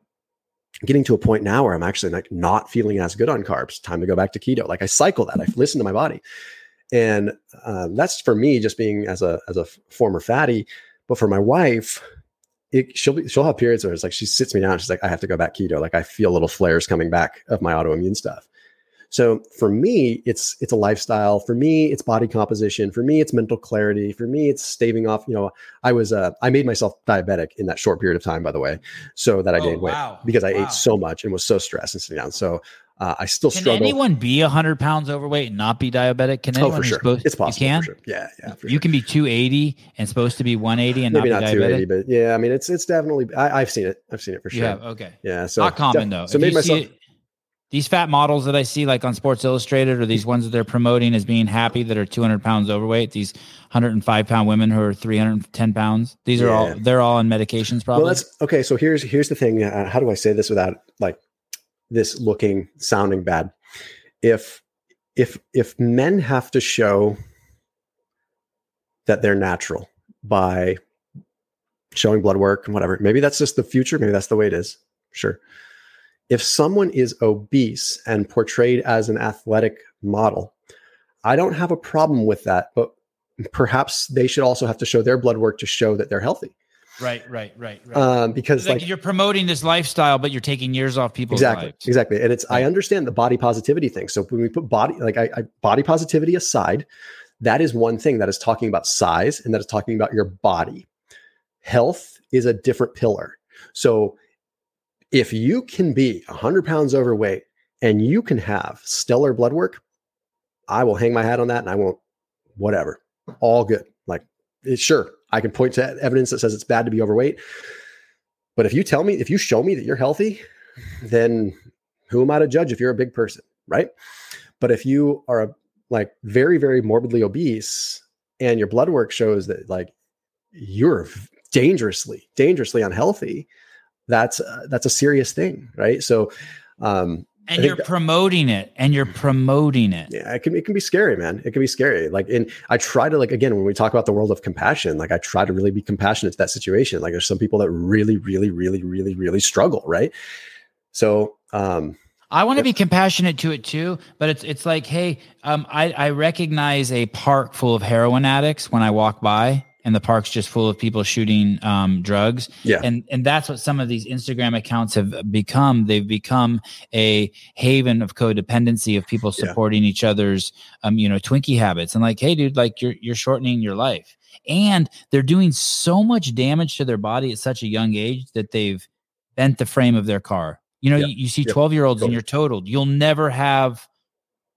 getting to a point now where I'm actually like not feeling as good on carbs. Time to go back to keto. Like I cycle that. I listen to my body. And uh, that's for me just being as a as a former fatty. But for my wife, it, she'll be she'll have periods where it's like she sits me down. She's like, I have to go back keto. Like I feel little flares coming back of my autoimmune stuff. So for me, it's it's a lifestyle. For me, it's body composition. For me, it's mental clarity. For me, it's staving off. You know, I was uh, I made myself diabetic in that short period of time, by the way, so that I oh, gained weight wow. because I wow. ate so much and was so stressed and sitting down. So uh, I still can struggle. Can anyone be hundred pounds overweight and not be diabetic? Can anyone? Oh, for sure. Supposed, it's possible. You can. Sure. Yeah, yeah. you sure. can be two eighty and supposed to be one eighty and maybe not, not two eighty, but yeah, I mean, it's it's definitely. I, have seen it. I've seen it for sure. Yeah. Okay. Yeah. So not common though. So if made myself. It, these fat models that I see like on Sports Illustrated or these ones that they're promoting as being happy that are 200 pounds overweight, these 105 pound women who are 310 pounds, these are yeah. all, they're all on medications probably. Well, that's okay. So here's, here's the thing. Uh, how do I say this without like this looking, sounding bad? If, if, if men have to show that they're natural by showing blood work and whatever, maybe that's just the future. Maybe that's the way it is. Sure if someone is obese and portrayed as an athletic model, I don't have a problem with that, but perhaps they should also have to show their blood work to show that they're healthy. Right, right, right, right. Um, because like, like, you're promoting this lifestyle, but you're taking years off people's exactly, lives. exactly. And it's I understand the body positivity thing. So when we put body like I, I, body positivity aside, that is one thing that is talking about size and that is talking about your body. Health is a different pillar. So if you can be 100 pounds overweight and you can have stellar blood work, I will hang my hat on that and I won't, whatever, all good. Like, sure, I can point to evidence that says it's bad to be overweight. But if you tell me, if you show me that you're healthy, then who am I to judge if you're a big person? Right. But if you are a, like very, very morbidly obese and your blood work shows that like you're dangerously, dangerously unhealthy, that's uh, that's a serious thing, right? So, um, and you're promoting it, and you're promoting it. Yeah, it can it can be scary, man. It can be scary. Like, and I try to like again when we talk about the world of compassion, like I try to really be compassionate to that situation. Like, there's some people that really, really, really, really, really struggle, right? So, um, I want to be compassionate to it too, but it's it's like, hey, um, I I recognize a park full of heroin addicts when I walk by, and the park's just full of people shooting um, drugs. Yeah. And and that's what some of these Instagram accounts have become. They've become a haven of codependency of people Yeah. supporting each other's um, you know, Twinkie habits. And like, hey, dude, like you're you're shortening your life. And they're doing so much damage to their body at such a young age that they've bent the frame of their car. You know, Yep. you, you see Yep. 12 year olds and you're totaled. You'll never have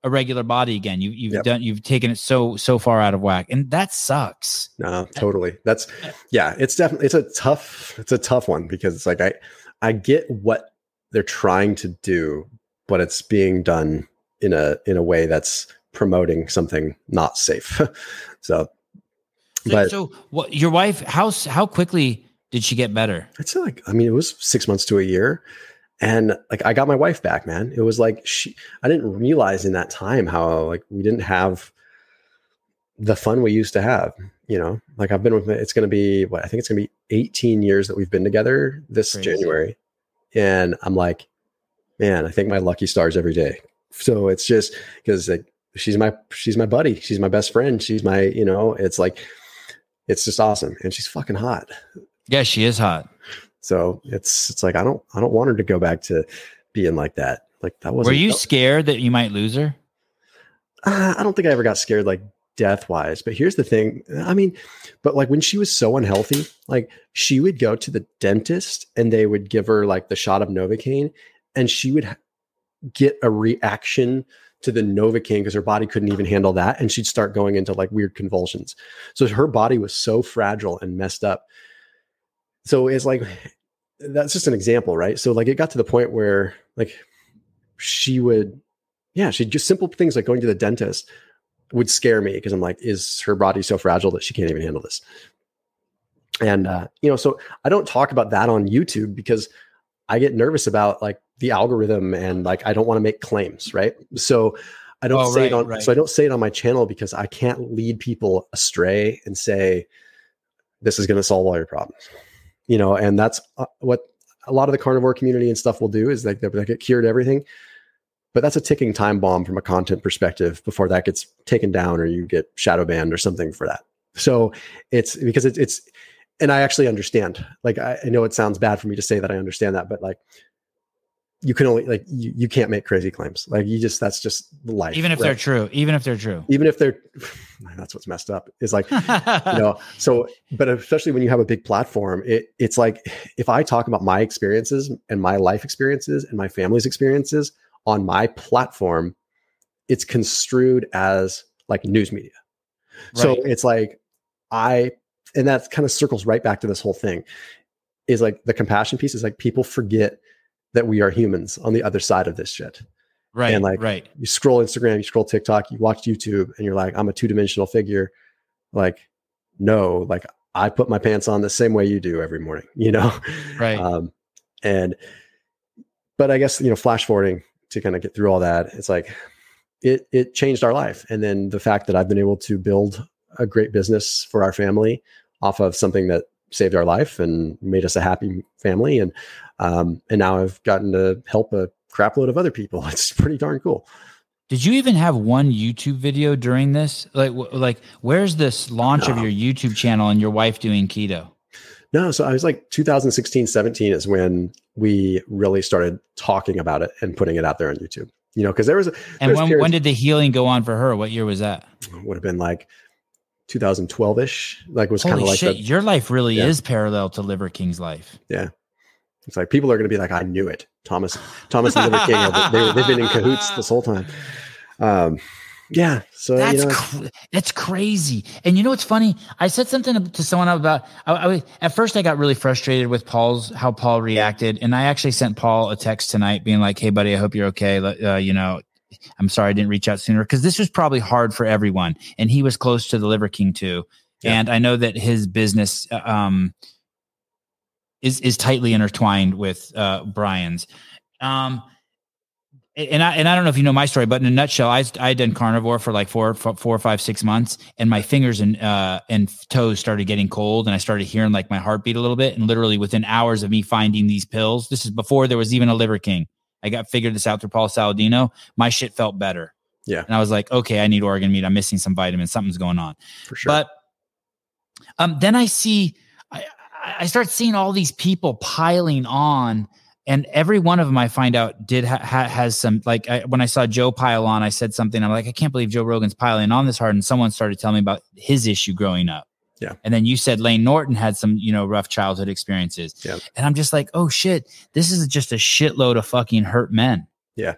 a regular body again. You, you've Yep. done, you've taken it so, so far out of whack. And that sucks. No, totally. That's yeah, it's definitely it's a tough it's a tough one because it's like I I get what they're trying to do, but it's being done in a in a way that's promoting something not safe. so So, But- so what your wife, how, how quickly did she get better? Say like I mean it was six months to a year. And like I got my wife back, man. It was like she I didn't realize in that time how like we didn't have the fun we used to have. You know, like I've been with my, it's gonna be what I think it's gonna be 18 years that we've been together this Crazy. January. And I'm like, man, I think my lucky stars every day. So it's just because like she's my she's my buddy, she's my best friend, she's my, you know, it's like it's just awesome. And she's fucking hot. Yeah, she is hot. So it's it's like I don't I don't want her to go back to being like that. Like that was. Were you scared that you might lose her? Uh, I don't think I ever got scared like death wise. But here's the thing. I mean, but like when she was so unhealthy, like she would go to the dentist and they would give her like the shot of Novocaine, and she would get a reaction to the Novocaine because her body couldn't even handle that, and she'd start going into like weird convulsions. So her body was so fragile and messed up. So it's like that's just an example, right? So like it got to the point where like she would yeah, she just simple things like going to the dentist would scare me because I'm like, is her body so fragile that she can't even handle this? And uh, you know, so I don't talk about that on YouTube because I get nervous about like the algorithm and like I don't want to make claims, right? So I don't Oh, say right, it on right. so I don't say it on my channel because I can't lead people astray and say this is going to solve all your problems. You know, and that's uh, what a lot of the carnivore community and stuff will do is like they they get cured everything. But that's a ticking time bomb from a content perspective before that gets taken down or you get shadow banned or something for that. So it's because it's it's and i actually understand. Like I, I know it sounds bad for me to say that i understand that but like you can only like you, you can't make crazy claims like you just that's just life Even if right? they're true, even if they're true. even if they're that's what's messed up is like you know so but especially when you have a big platform it it's like if i talk about my experiences and my life experiences and my family's experiences on my platform it's construed as like news media so it's like i and that kind of circles right back to this whole thing is like the compassion piece is like people forget that we are humans on the other side of this shit right, and, like, right. you scroll Instagram, you scroll TikTok, you watch YouTube, and you're like, I'm a two dimensional figure. Like, no, like I put my pants on the same way you do every morning, you know? Right. Um, and, but I guess, you know, flash forwarding to kind of get through all that, it's like, it, it changed our life. And then the fact that I've been able to build a great business for our family off of something that saved our life and made us a happy family. And, um, and now I've gotten to help a crap load of other people. It's pretty darn cool. Did you even have one YouTube video during this? Like, wh- like, where's this launch of your YouTube channel and your wife doing keto? No, so I was like 2016, 17 is when we really started talking about it and putting it out there on YouTube. You know, because there was a And when, when did the healing go on for her? What year was that? would have been like 2012 ish. Like was kind of like shit! the, your life really Yeah. is parallel to Liver King's life. It's like people are going to be like, I knew it. Thomas, Thomas and Liver King, are- they, they've been in cahoots this whole time. Um, yeah. So That's you know, cr- that's crazy. And you know what's funny? I said something to someone about. I, I was- at first I got really frustrated with Paul's how Paul reacted, and I actually sent Paul a text tonight, being like, "Hey, buddy, I hope you're okay. Uh, you know, I'm sorry I didn't reach out sooner because this was probably hard for everyone, and he was close to the Liver King too. Yeah. And I know that his business uh, um is is tightly intertwined with uh Brian's. Um, and I and I don't know if you know my story, but in a nutshell, I I had done carnivore for like four, four, four, five, six months, and my fingers and uh and toes started getting cold, and I started hearing like my heartbeat a little bit, and literally within hours of me finding these pills, this is before there was even a Liver King. I got figured this out through Paul Saladino. My shit felt better. Yeah. and I was like, okay, I need organ meat. I'm missing some vitamins. Something's going on. for sure. But Um, then I see, I, start seeing all these people piling on, and every one of them I find out did ha- ha- has some like I, when I saw Joe pile on, I said something. I'm like, I can't believe Joe Rogan's piling on this hard, and someone started telling me about his issue growing up. Yeah. And then you said Layne Norton had some, you know, rough childhood experiences. Yeah. And I'm just like, oh shit, this is just a shitload of fucking hurt men. Yeah.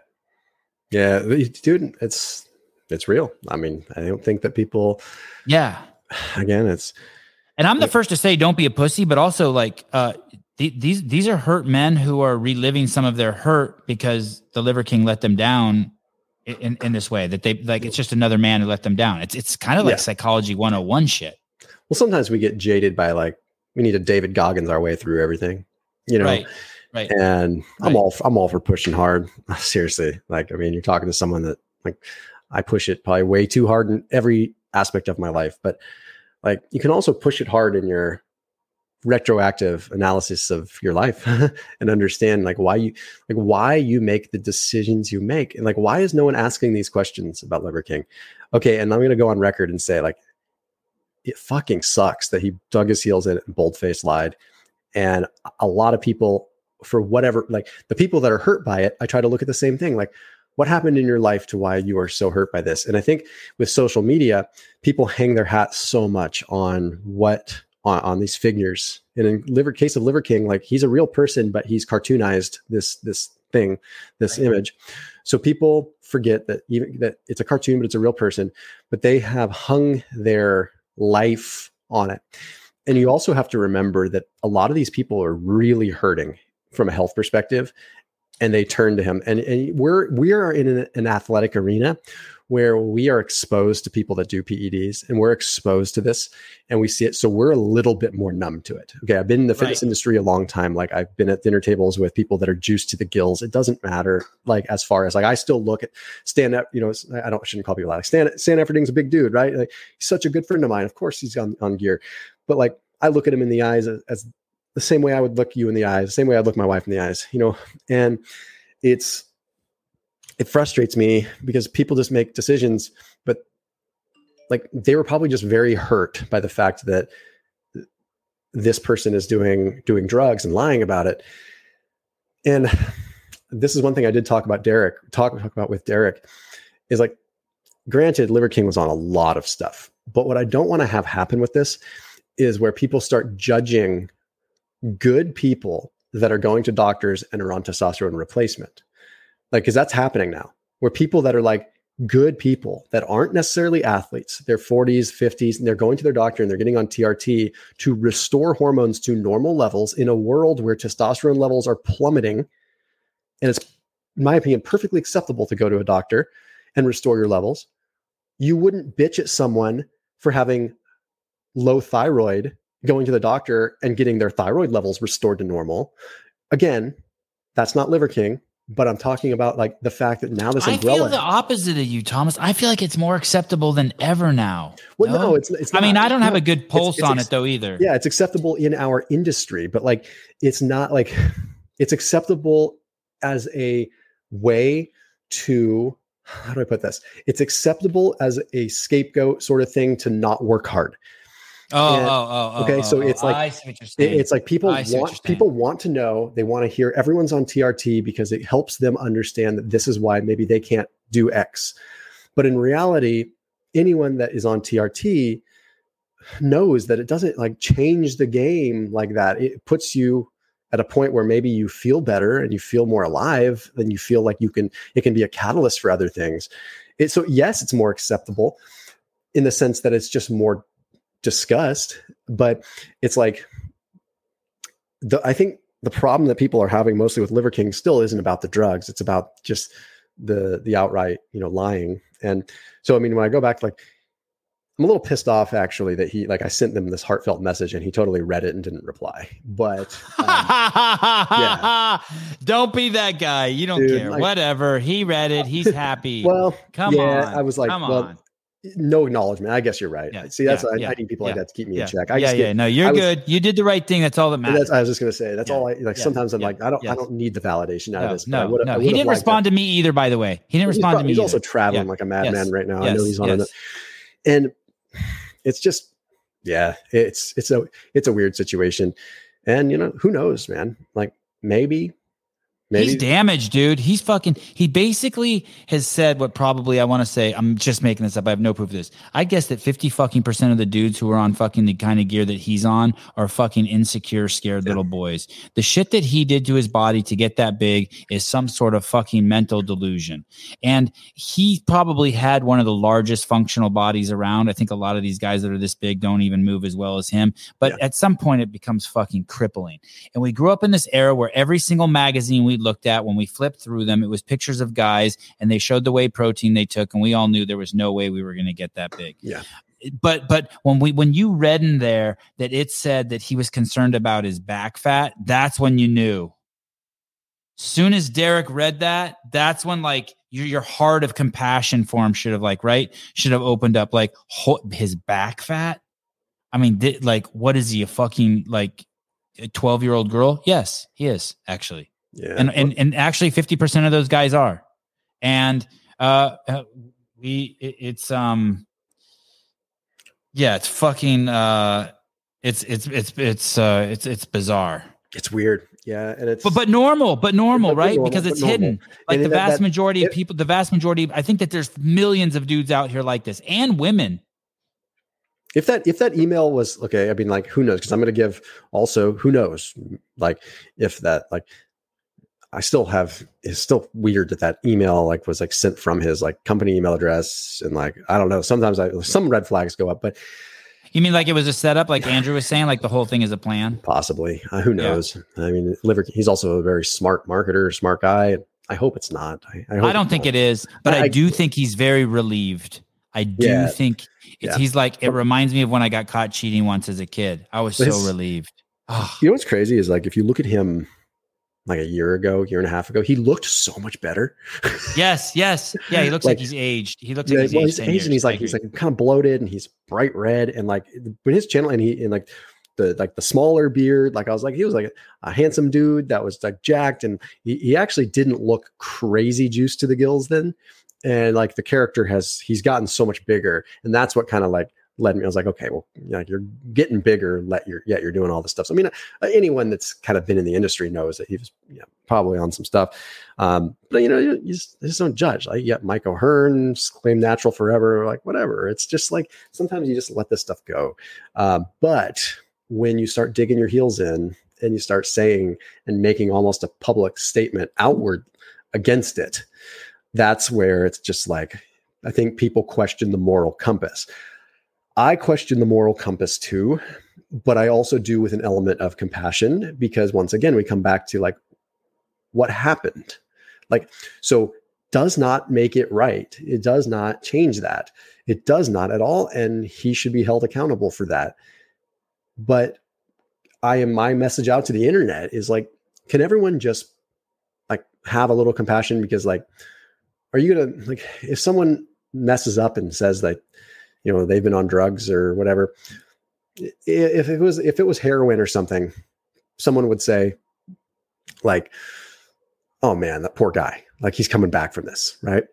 Yeah, dude, it's it's real. I mean, I don't think that people. Yeah. Again, it's And I'm the first to say, don't be a pussy, but also like, uh, th- these these are hurt men who are reliving some of their hurt because the Liver King let them down in, in this way. That they like, it's just another man who let them down. It's it's kind of like Yeah. psychology 101 shit. well. Sometimes we get jaded by like we need to David Goggins our way through everything, you know. Right. Right. And I'm all I'm all for pushing hard. Seriously, like I mean, you're talking to someone that like I push it probably way too hard in every aspect of my life, but like you can also push it hard in your retroactive analysis of your life and understand like why you like why you make the decisions you make and like why is no one asking these questions about Liver King? Okay, and I'm gonna go on record and say like it fucking sucks that he dug his heels in and boldface lied. And a lot of people, for whatever, like the people that are hurt by it, I try to look at the same thing. Like, what happened in your life to why you are so hurt by this? And I think with social media, people hang their hat so much on what on, on these figures. And in liver case of Liver King, like he's a real person, but he's cartoonized this this thing, this Right. image. So people forget that even that it's a cartoon, but it's a real person. But they have hung their life on it. And you also have to remember that a lot of these people are really hurting from a health perspective and they turn to him. And, and we're we are in an, an athletic arena where we are exposed to people that do PEDs and we're exposed to this and we see it. So we're a little bit more numb to it. Okay. I've been in the fitness Right. industry a long time. Like I've been at dinner tables with people that are juiced to the gills. It doesn't matter. Like as far as like I still look at stand up, you know, I don't shouldn't call people that. Like Stan, Stan Efferding's a big dude, right? Like he's such a good friend of mine. Of course he's on, on gear. But like I look at him in the eyes as, as the same way I would look you in the eyes, the same way I'd look my wife in the eyes, you know, and it's it frustrates me because people just make decisions, but like they were probably just very hurt by the fact that this person is doing doing drugs and lying about it. And this is one thing I did talk about Derek, talk, talk about with Derek, is like granted, Liver King was on a lot of stuff. But what I don't want to have happen with this is where people start judging good people that are going to doctors and are on testosterone replacement. Like, because that's happening now, where people that are like good people that aren't necessarily athletes, they're 40s, 50s, and they're going to their doctor and they're getting on TRT to restore hormones to normal levels in a world where testosterone levels are plummeting. And it's, in my opinion, perfectly acceptable to go to a doctor and restore your levels. You wouldn't bitch at someone for having low thyroid going to the doctor and getting their thyroid levels restored to normal. Again, that's not Liver King, but I'm talking about like the fact that now this I feel the opposite of you, Thomas. I feel like it's more acceptable than ever now. well, no, it's it's. I mean. I don't have a good pulse it's on ex- it though either. Yeah, it's acceptable in our industry, but like it's not like it's acceptable as a way to how do I put this? It's acceptable as a scapegoat sort of thing to not work hard. Oh, And- oh, oh, oh. okay, oh, so oh, it's like- I see what you're It- it's like people I see what want people want to know they want to hear everyone's on trt because it helps them understand that this is why maybe they can't do x. But in reality anyone that is on trt knows that it doesn't like change the game like that. It puts you at a point where maybe you feel better and you feel more alive then you feel like you can it can be a catalyst for other things. It, so yes it's more acceptable in the sense that it's just more discussed but it's like the I think the problem that people are having mostly with Liver King still isn't about the drugs. It's about just the the outright, you know, lying. And so I mean, when I go back, like I'm a little pissed off actually that he like I sent them this heartfelt message and he totally read it and didn't reply. But um, Don't be that guy. You don't Dude, care. like- Whatever. He read it. He's happy. well, come yeah, on. I was like, come well, on. No acknowledgement. I guess you're right. Yeah, See, that's yeah, I, yeah, I need people like that to keep me in check. I yeah, just yeah. get, No, you're was- good. You did the right thing. That's all that matters. I was just gonna say that's all I like. sometimes I'm like, I don't, I don't need the validation out no, of this. no, no. He didn't respond to me either, by the way. He didn't he's, respond prob- to me he's also traveling like a madman Yes. right now. I know he's on Yes. it. And it's just Yeah, it's it's a it's a weird situation, and you know who knows, man. Like maybe Maybe. He's damaged, dude. He's fucking. He basically has said what probably I want to say. I'm just making this up. I have no proof of this. I guess that 50 fucking percent of the dudes who are on fucking the kind of gear that he's on are fucking insecure, scared yeah. little boys. The shit that he did to his body to get that big is some sort of fucking mental delusion. And he probably had one of the largest functional bodies around. I think a lot of these guys that are this big don't even move as well as him. But yeah. at some point, it becomes fucking crippling. And we grew up in this era where every single magazine we looked at when we flipped through them, it was pictures of guys and they showed the whey protein they took, and we all knew there was no way we were going to get that big. Yeah. But but when we when you read in there that it said that he was concerned about his back fat, that's when you knew. Soon as Derek read that, that's when like your your heart of compassion for him should have like right should have opened up like his back fat. I mean, th- like, what is he a fucking like a 12 year old girl? Yes, he is actually. Yeah. And and and actually 50% of those guys are. And uh, uh we it, it's um yeah, it's fucking uh it's it's it's it's uh it's it's bizarre. It's weird. Yeah, and it's but but normal, but normal, but right? Normal, because it's hidden. Like the vast that, majority that, of people, the vast majority. I think that there's millions of dudes out here like this, and women. If that if that email was okay, I mean, like who knows? Because I'm going to give also who knows, like if that like I still have it's still weird that that email like was like sent from his like company email address and like I don't know sometimes I some red flags go up but you mean like it was a setup like Andrew was saying like the whole thing is a plan? Possibly. Uh, who knows? Yeah. I mean Liver he's also a very smart marketer smart guy. I hope it's not. I, I, I don't think it is but I, I, do think he's very relieved. I do yeah, think yeah. he's like it reminds me of when I got caught cheating once as a kid. I was so his, relieved. You know what's crazy is like if you look at him like a year ago, year and a half ago, he looked so much better. yes, yes, yeah. He looks like, like he's aged. He looks yeah, like he's, well, aged, he's aged and he's like he's like kind of bloated and he's bright red and like when his channel and he and like the like the smaller beard, like I was like he was like a, a handsome dude that was like jacked and he, he actually didn't look crazy juiced to the gills then. And like the character has he's gotten so much bigger and that's what kind of like led me. I was like, okay, well, you know, you're getting bigger. Let your yet you're doing all this stuff. So I mean, uh, anyone that's kind of been in the industry knows that he was you know, probably on some stuff. Um, but you know, you, you, just, you, just, don't judge. Like, yeah, Mike O'Hearn claim natural forever, like whatever. It's just like sometimes you just let this stuff go. Um, but when you start digging your heels in and you start saying and making almost a public statement outward against it, that's where it's just like I think people question the moral compass. I question the moral compass too, but I also do with an element of compassion because once again, we come back to like what happened. Like, so does not make it right. It does not change that. It does not at all. And he should be held accountable for that. But I am my message out to the internet is like, can everyone just like have a little compassion? Because like, are you gonna like if someone messes up and says that you know they've been on drugs or whatever. If it was if it was heroin or something someone would say like oh man that poor guy. Like he's coming back from this right?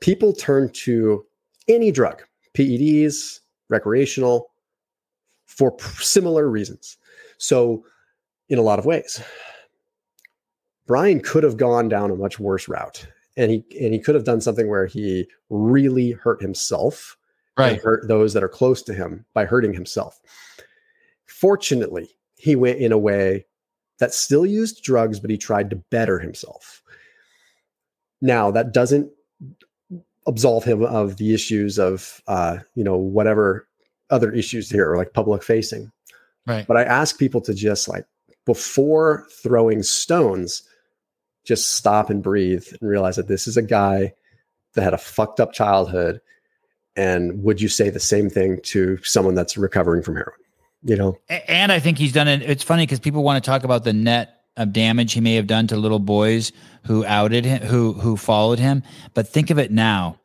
People turn to any drug peds recreational for similar reasons. So in a lot of ways. Brian could have gone down a much worse route and he and he could have done something where he really hurt himself right. hurt those that are close to him by hurting himself. Fortunately, he went in a way that still used drugs, but he tried to better himself. Now, that doesn't absolve him of the issues of, uh, you know, whatever other issues here, or like public facing. Right. But I ask people to just like, before throwing stones, just stop and breathe and realize that this is a guy that had a fucked up childhood and would you say the same thing to someone that's recovering from heroin? You know, and I think he's done it. It's funny because people want to talk about the net of damage he may have done to little boys who outed him, who who followed him. But think of it now,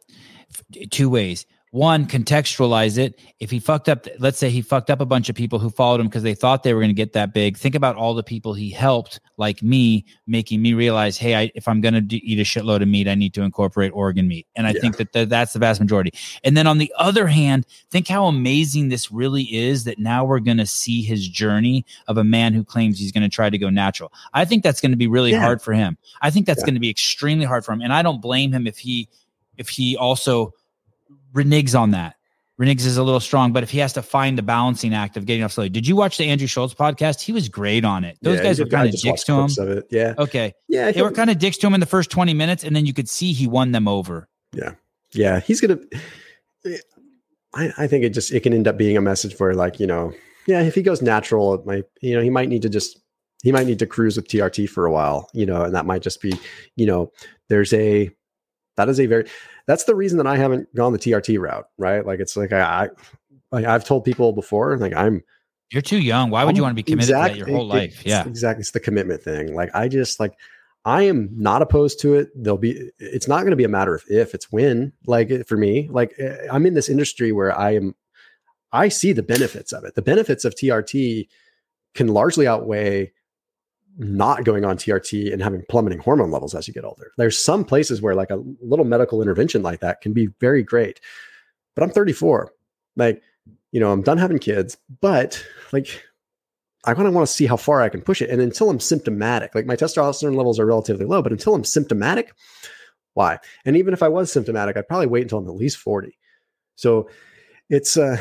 two ways. One contextualize it. If he fucked up let's say he fucked up a bunch of people who followed him because they thought they were going to get that big. Think about all the people he helped like me making me realize hey I, if i'm going to eat a shitload of meat i need to incorporate organ meat. And i yeah. think that th- that's the vast majority. And then on the other hand think how amazing this really is that now we're going to see his journey of a man who claims he's going to try to go natural. I think that's going to be really yeah. hard for him. I think that's yeah. going to be extremely hard for him. And i don't blame him if he if he also reneges on that. Reneges is a little strong, but if he has to find the balancing act of getting off slowly. Did you watch the Andrew Schulz podcast? He was great on it. Those yeah, guys were kind of dicks to him. Yeah. Okay. Yeah. They were kind of dicks to him in the first 20 minutes, and then you could see he won them over. Yeah. Yeah. He's gonna I, I think it just it can end up being a message for like, you know, yeah, if he goes natural, it might, you know, he might need to just he might need to cruise with TRT for a while, you know, and that might just be, you know, there's a that is a very that's the reason that I haven't gone the TRT route, right? Like it's like I, I like I've told people before, like I'm you're too young. Why would I'm, you want to be committed exactly, to that your whole life? Yeah. Exactly. It's the commitment thing. Like I just like I am not opposed to it. There'll be it's not going to be a matter of if, it's when. Like for me, like eh, I'm in this industry where I am I see the benefits of it. The benefits of TRT can largely outweigh not going on TRT and having plummeting hormone levels as you get older. There's some places where like a little medical intervention like that can be very great. But I'm 34. Like, you know, I'm done having kids, but like I kind of want to see how far I can push it. And until I'm symptomatic, like my testosterone levels are relatively low, but until I'm symptomatic, why? And even if I was symptomatic, I'd probably wait until I'm at least 40. So it's uh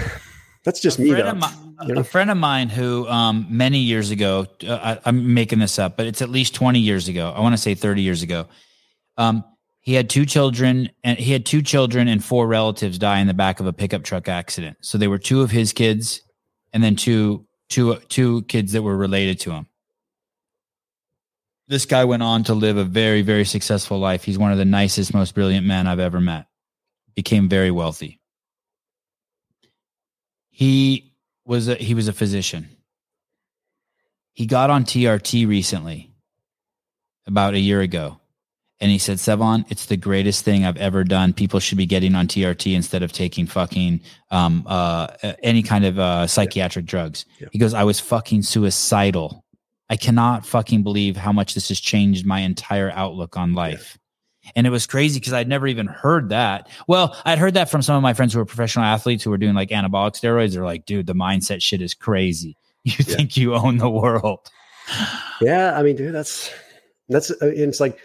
that's just me though. You know? A friend of mine who um, many years ago, uh, I, am making this up, but it's at least 20 years ago. I want to say 30 years ago. Um, he had two children, and he had two children and four relatives die in the back of a pickup truck accident. So they were two of his kids, and then two two two kids that were related to him. This guy went on to live a very very successful life. He's one of the nicest, most brilliant men I've ever met. Became very wealthy. He was a, he was a physician. He got on TRT recently, about a year ago, and he said, "Sevan, it's the greatest thing I've ever done. People should be getting on TRT instead of taking fucking um, uh, any kind of uh, psychiatric yeah. drugs." Yeah. He goes, "I was fucking suicidal. I cannot fucking believe how much this has changed my entire outlook on life." And it was crazy because I'd never even heard that. Well, I'd heard that from some of my friends who were professional athletes who were doing like anabolic steroids. They're like, dude, the mindset shit is crazy. You yeah. think you own the world. Yeah. I mean, dude, that's, that's, uh, it's like,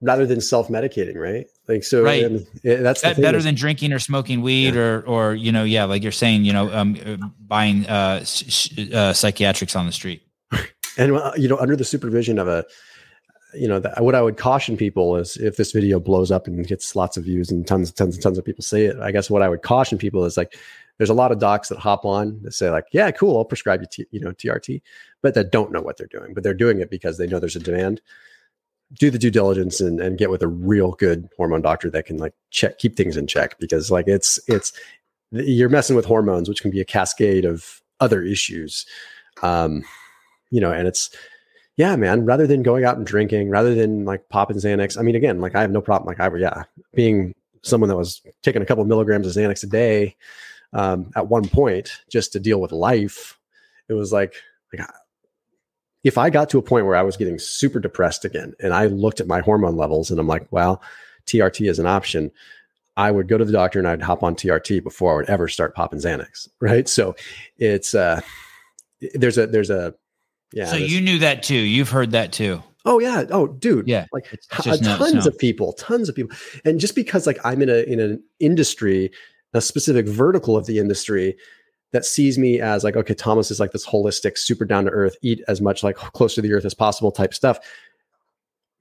rather than self-medicating, right? Like, so right. that's that better is, than drinking or smoking weed yeah. or, or, you know, yeah, like you're saying, you know, um, uh, buying uh, uh, psychiatrics on the street. And, uh, you know, under the supervision of a, you know, what I would caution people is if this video blows up and gets lots of views and tons and tons and tons of people see it, I guess what I would caution people is like, there's a lot of docs that hop on that say like, yeah, cool, I'll prescribe you, t- you know, TRT, but that don't know what they're doing, but they're doing it because they know there's a demand. Do the due diligence and, and get with a real good hormone doctor that can like check, keep things in check because like it's, it's, you're messing with hormones, which can be a cascade of other issues. Um, you know, and it's, yeah, man, rather than going out and drinking, rather than like popping Xanax, I mean, again, like I have no problem. Like I, were, yeah, being someone that was taking a couple of milligrams of Xanax a day um, at one point just to deal with life, it was like, like if I got to a point where I was getting super depressed again and I looked at my hormone levels and I'm like, well, TRT is an option. I would go to the doctor and I'd hop on TRT before I would ever start popping Xanax. Right. So it's, uh, there's a, there's a, yeah. So you knew that too. You've heard that too. Oh yeah. Oh, dude. Yeah. Like tons of people, tons of people. And just because like I'm in a in an industry, a specific vertical of the industry that sees me as like, okay, Thomas is like this holistic, super down to earth, eat as much like close to the earth as possible type stuff.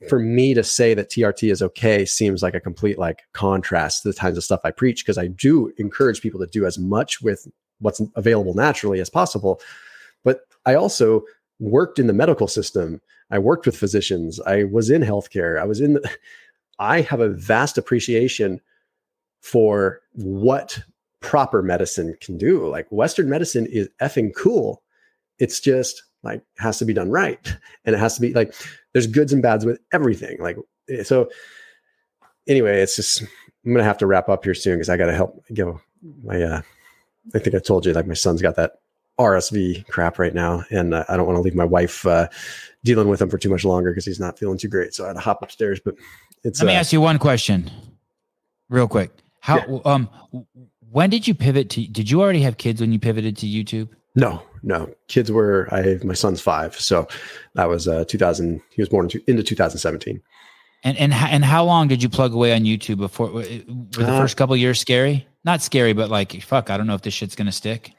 For me to say that TRT is okay seems like a complete like contrast to the kinds of stuff I preach because I do encourage people to do as much with what's available naturally as possible. But I also worked in the medical system. I worked with physicians. I was in healthcare. I was in the, I have a vast appreciation for what proper medicine can do. Like Western medicine is effing cool. It's just like has to be done right. And it has to be like there's goods and bads with everything. Like eh, so anyway, it's just I'm gonna have to wrap up here soon because I got to help give my. Uh, I think I told you like my son's got that RSV crap right now, and uh, I don't want to leave my wife uh, dealing with him for too much longer because he's not feeling too great. So I had to hop upstairs. But it's. Let me uh, ask you one question, real quick. How yeah. um when did you pivot to? Did you already have kids when you pivoted to YouTube? No, no. Kids were. I have my son's five, so that was uh 2000. He was born into 2017. And and and how long did you plug away on YouTube before? Were the uh, first couple years scary? Not scary, but like fuck. I don't know if this shit's gonna stick.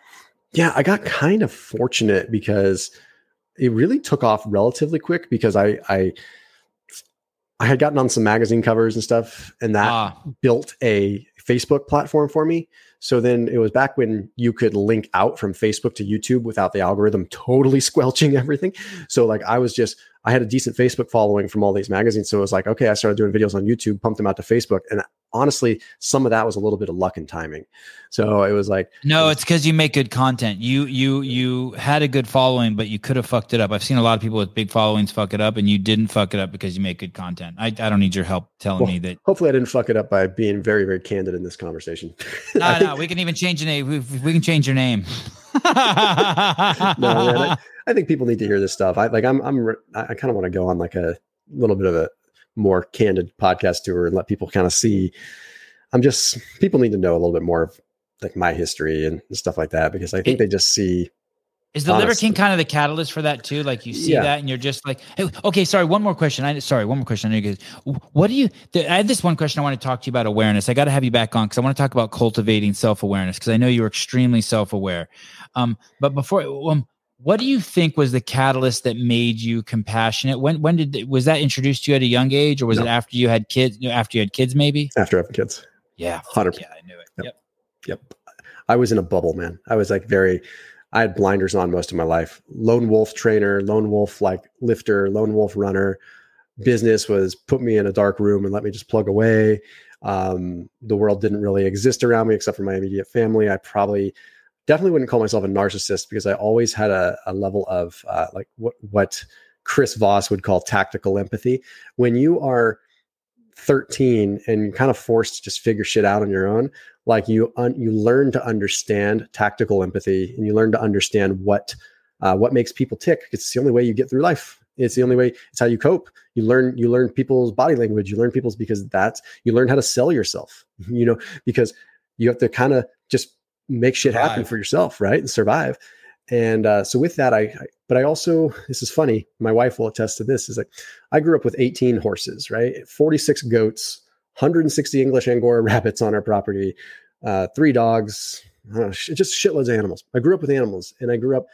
Yeah, I got kind of fortunate because it really took off relatively quick because I I I had gotten on some magazine covers and stuff, and that ah. built a Facebook platform for me. So then it was back when you could link out from Facebook to YouTube without the algorithm totally squelching everything. So like I was just I had a decent Facebook following from all these magazines. So it was like, okay, I started doing videos on YouTube, pumped them out to Facebook. And honestly, some of that was a little bit of luck and timing. So it was like No, it's because you make good content. You you you had a good following, but you could have fucked it up. I've seen a lot of people with big followings fuck it up, and you didn't fuck it up because you make good content. I, I don't need your help telling well, me that hopefully I didn't fuck it up by being very, very candid in this conversation. no, no, we can even change your name. We, we can change your name. no, man, I think people need to hear this stuff. I like I'm I'm I kind of want to go on like a little bit of a more candid podcast tour and let people kind of see. I'm just people need to know a little bit more of like my history and stuff like that because I think it, they just see. Is the Liver King kind of the catalyst for that too? Like you see yeah. that and you're just like, hey, okay, sorry, one more question. I sorry, one more question. I guys, what do you? I had this one question I want to talk to you about awareness. I got to have you back on because I want to talk about cultivating self awareness because I know you're extremely self aware. Um, but before, um, what do you think was the catalyst that made you compassionate? When when did was that introduced to you at a young age, or was no. it after you had kids? After you had kids, maybe after having kids. Yeah, hundred. Yeah, I knew it. Yep. yep. Yep. I was in a bubble, man. I was like very. I had blinders on most of my life. Lone wolf trainer, lone wolf like lifter, lone wolf runner. Business was put me in a dark room and let me just plug away. Um, the world didn't really exist around me except for my immediate family. I probably definitely wouldn't call myself a narcissist because I always had a, a level of uh, like what what Chris Voss would call tactical empathy. When you are 13 and kind of forced to just figure shit out on your own, like you un- you learn to understand tactical empathy and you learn to understand what uh, what makes people tick. It's the only way you get through life. It's the only way. It's how you cope. You learn. You learn people's body language. You learn people's because that's you learn how to sell yourself. You know because you have to kind of just make shit survive. happen for yourself, right? And survive. And uh, so with that, I, I, but I also, this is funny. My wife will attest to this. Is like, I grew up with 18 horses, right? 46 goats, 160 English Angora rabbits on our property, uh, three dogs, uh, just shitloads of animals. I grew up with animals, and I grew up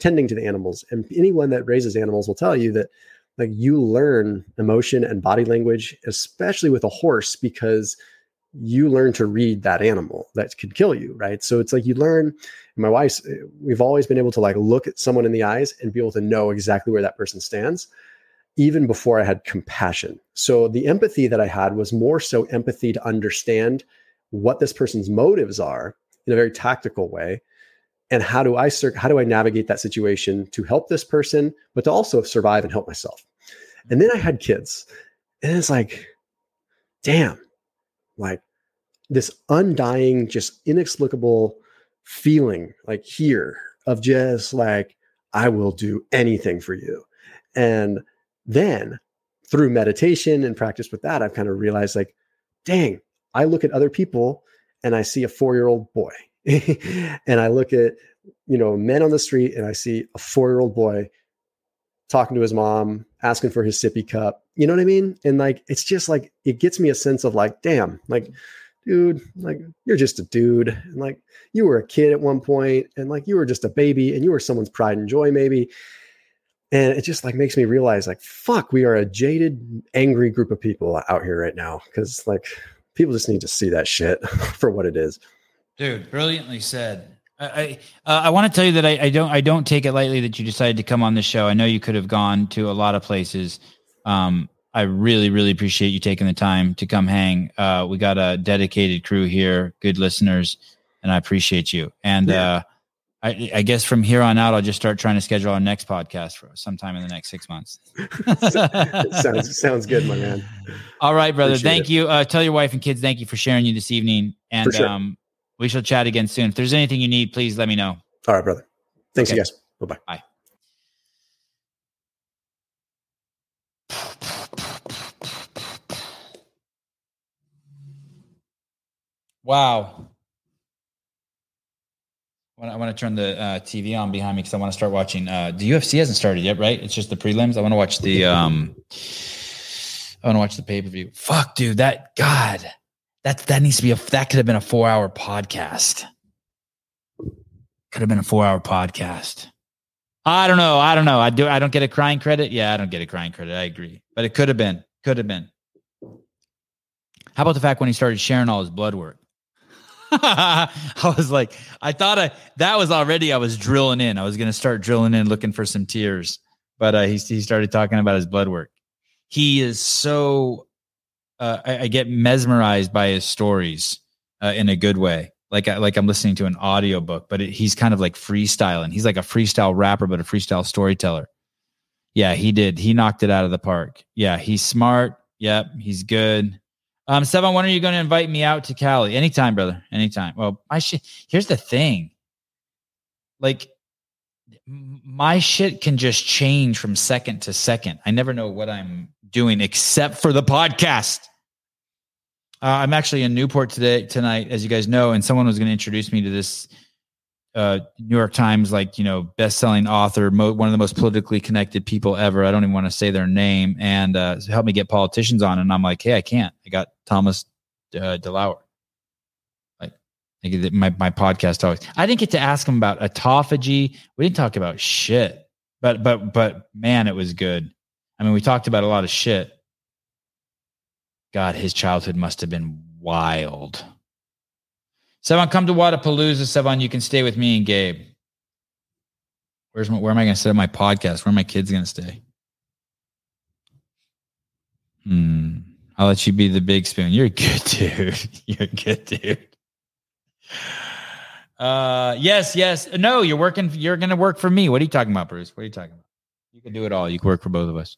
tending to the animals. And anyone that raises animals will tell you that, like, you learn emotion and body language, especially with a horse, because you learn to read that animal that could kill you, right? So it's like you learn. My wife's, eh, we've always been able to like look at someone in the eyes and be able to know exactly where that person stands, even before I had compassion. So the empathy that I had was more so empathy to understand what this person's motives are in a very tactical way, and how do I how do I navigate that situation to help this person, but to also survive and help myself. And then I had kids, and it's like, damn like this undying, just inexplicable feeling like here of just like, I will do anything for you. And then through meditation and practice with that, I've kind of realized like, dang, I look at other people and I see a four year old boy. and I look at, you know, men on the street and I see a four year old boy talking to his mom, asking for his sippy cup. You know what I mean? And like, it's just like, it gets me a sense of like, damn, like, dude, like, you're just a dude. And like, you were a kid at one point and like, you were just a baby and you were someone's pride and joy, maybe. And it just like makes me realize, like, fuck, we are a jaded, angry group of people out here right now. Cause like, people just need to see that shit for what it is. Dude, brilliantly said. I uh, I want to tell you that I, I, don't I don't take it lightly that you decided to come on the show. I know you could have gone to a lot of places. Um, I really really appreciate you taking the time to come hang. Uh, we got a dedicated crew here, good listeners, and I appreciate you. And yeah. uh, I, I, guess from here on out, I'll just start trying to schedule our next podcast for sometime in the next six months. sounds sounds good, my man. All right, brother. Appreciate thank it. you. Uh, tell your wife and kids thank you for sharing you this evening, and sure. um, we shall chat again soon. If there's anything you need, please let me know. All right, brother. Thanks, okay. you guys. Bye-bye. Bye. Wow. I want to turn the uh, TV on behind me because I want to start watching. Uh, the UFC hasn't started yet, right? It's just the prelims. I want to watch the. Um, I want to watch the pay per view. Fuck, dude, that God, that that needs to be a. That could have been a four hour podcast. Could have been a four hour podcast. I don't know. I don't know. I do. I don't get a crying credit. Yeah, I don't get a crying credit. I agree, but it could have been. Could have been. How about the fact when he started sharing all his blood work? I was like, I thought I that was already I was drilling in. I was going to start drilling in, looking for some tears. But uh, he he started talking about his blood work. He is so uh, I, I, get mesmerized by his stories uh, in a good way. Like like I'm listening to an audio book, but it, he's kind of like freestyling. He's like a freestyle rapper, but a freestyle storyteller. Yeah, he did. He knocked it out of the park. Yeah, he's smart. Yep, he's good. Um, Sevan, when are you going to invite me out to Cali? Anytime, brother. Anytime. Well, I shit. Here's the thing. Like, my shit can just change from second to second. I never know what I'm doing except for the podcast. Uh, I'm actually in Newport today tonight, as you guys know, and someone was going to introduce me to this uh, New York Times, like you know, best-selling author, mo- one of the most politically connected people ever. I don't even want to say their name, and uh, help me get politicians on. And I'm like, hey, I can't. I got Thomas uh, DeLauer. My my podcast always. I didn't get to ask him about autophagy. We didn't talk about shit, but but but man, it was good. I mean, we talked about a lot of shit. God, his childhood must have been wild. Sevan, come to Wodapalooza. Sevan, you can stay with me and Gabe. Where's my, where am I going to set up my podcast? Where are my kids going to stay? Hmm. I'll let you be the big spoon. You're a good dude. You're a good dude. Uh, yes, yes. No, you're working. You're going to work for me. What are you talking about, Bruce? What are you talking about? You can do it all. You can work for both of us.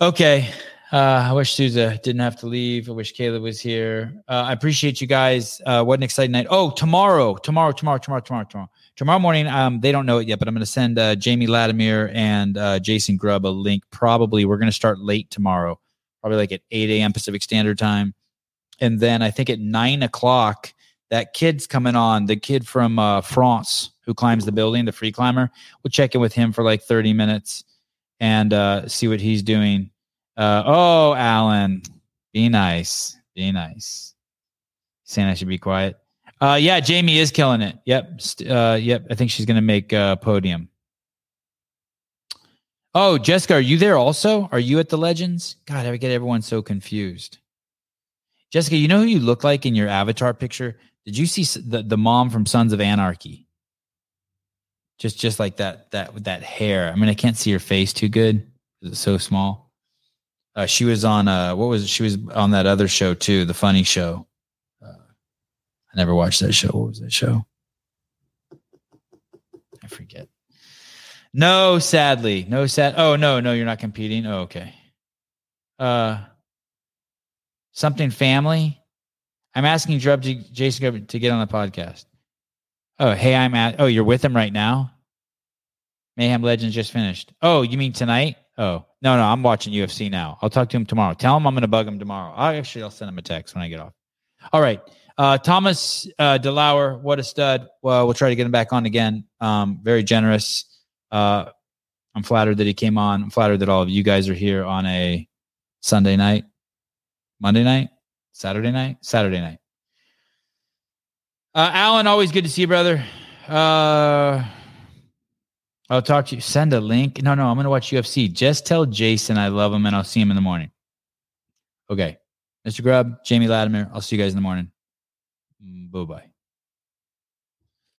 Okay. Uh, I wish Souza didn't have to leave. I wish Caleb was here. Uh, I appreciate you guys. Uh, what an exciting night. Oh, tomorrow, tomorrow, tomorrow, tomorrow, tomorrow, tomorrow. Tomorrow morning, um, they don't know it yet, but I'm going to send uh, Jamie Latimer and uh, Jason Grubb a link. Probably we're going to start late tomorrow, probably like at 8 a.m. Pacific Standard Time. And then I think at nine o'clock, that kid's coming on, the kid from uh, France who climbs the building, the free climber. We'll check in with him for like 30 minutes and uh, see what he's doing uh, oh, Alan, be nice. Be nice. Saying I should be quiet. Uh, yeah, Jamie is killing it. Yep. Uh, yep. I think she's going to make a podium. Oh, Jessica, are you there also? Are you at the Legends? God, I get everyone so confused. Jessica, you know who you look like in your avatar picture? Did you see the, the mom from Sons of Anarchy? Just just like that that with that hair. I mean, I can't see her face too good. It's so small. Uh, she was on uh, what was it? she was on that other show too, the funny show. Uh, I never watched that show. What was that show? I forget. No, sadly, no sad. Oh no, no, you're not competing. Oh, okay. Uh, something family. I'm asking Drub to Jason to get on the podcast. Oh, hey, I'm at. Oh, you're with him right now. Mayhem Legends just finished. Oh, you mean tonight? Oh no, no, I'm watching UFC now. I'll talk to him tomorrow. Tell him I'm going to bug him tomorrow. I actually I'll send him a text when I get off. All right, uh, Thomas uh, DeLauer, what a stud. Well, we'll try to get him back on again. Um, very generous. Uh, I'm flattered that he came on. I'm flattered that all of you guys are here on a Sunday night, Monday night, Saturday night, Saturday night. Uh, Alan, always good to see you, brother. Uh, I'll talk to you. Send a link. No, no, I'm going to watch UFC. Just tell Jason I love him and I'll see him in the morning. Okay. Mr. Grubb, Jamie Latimer, I'll see you guys in the morning. Bye bye.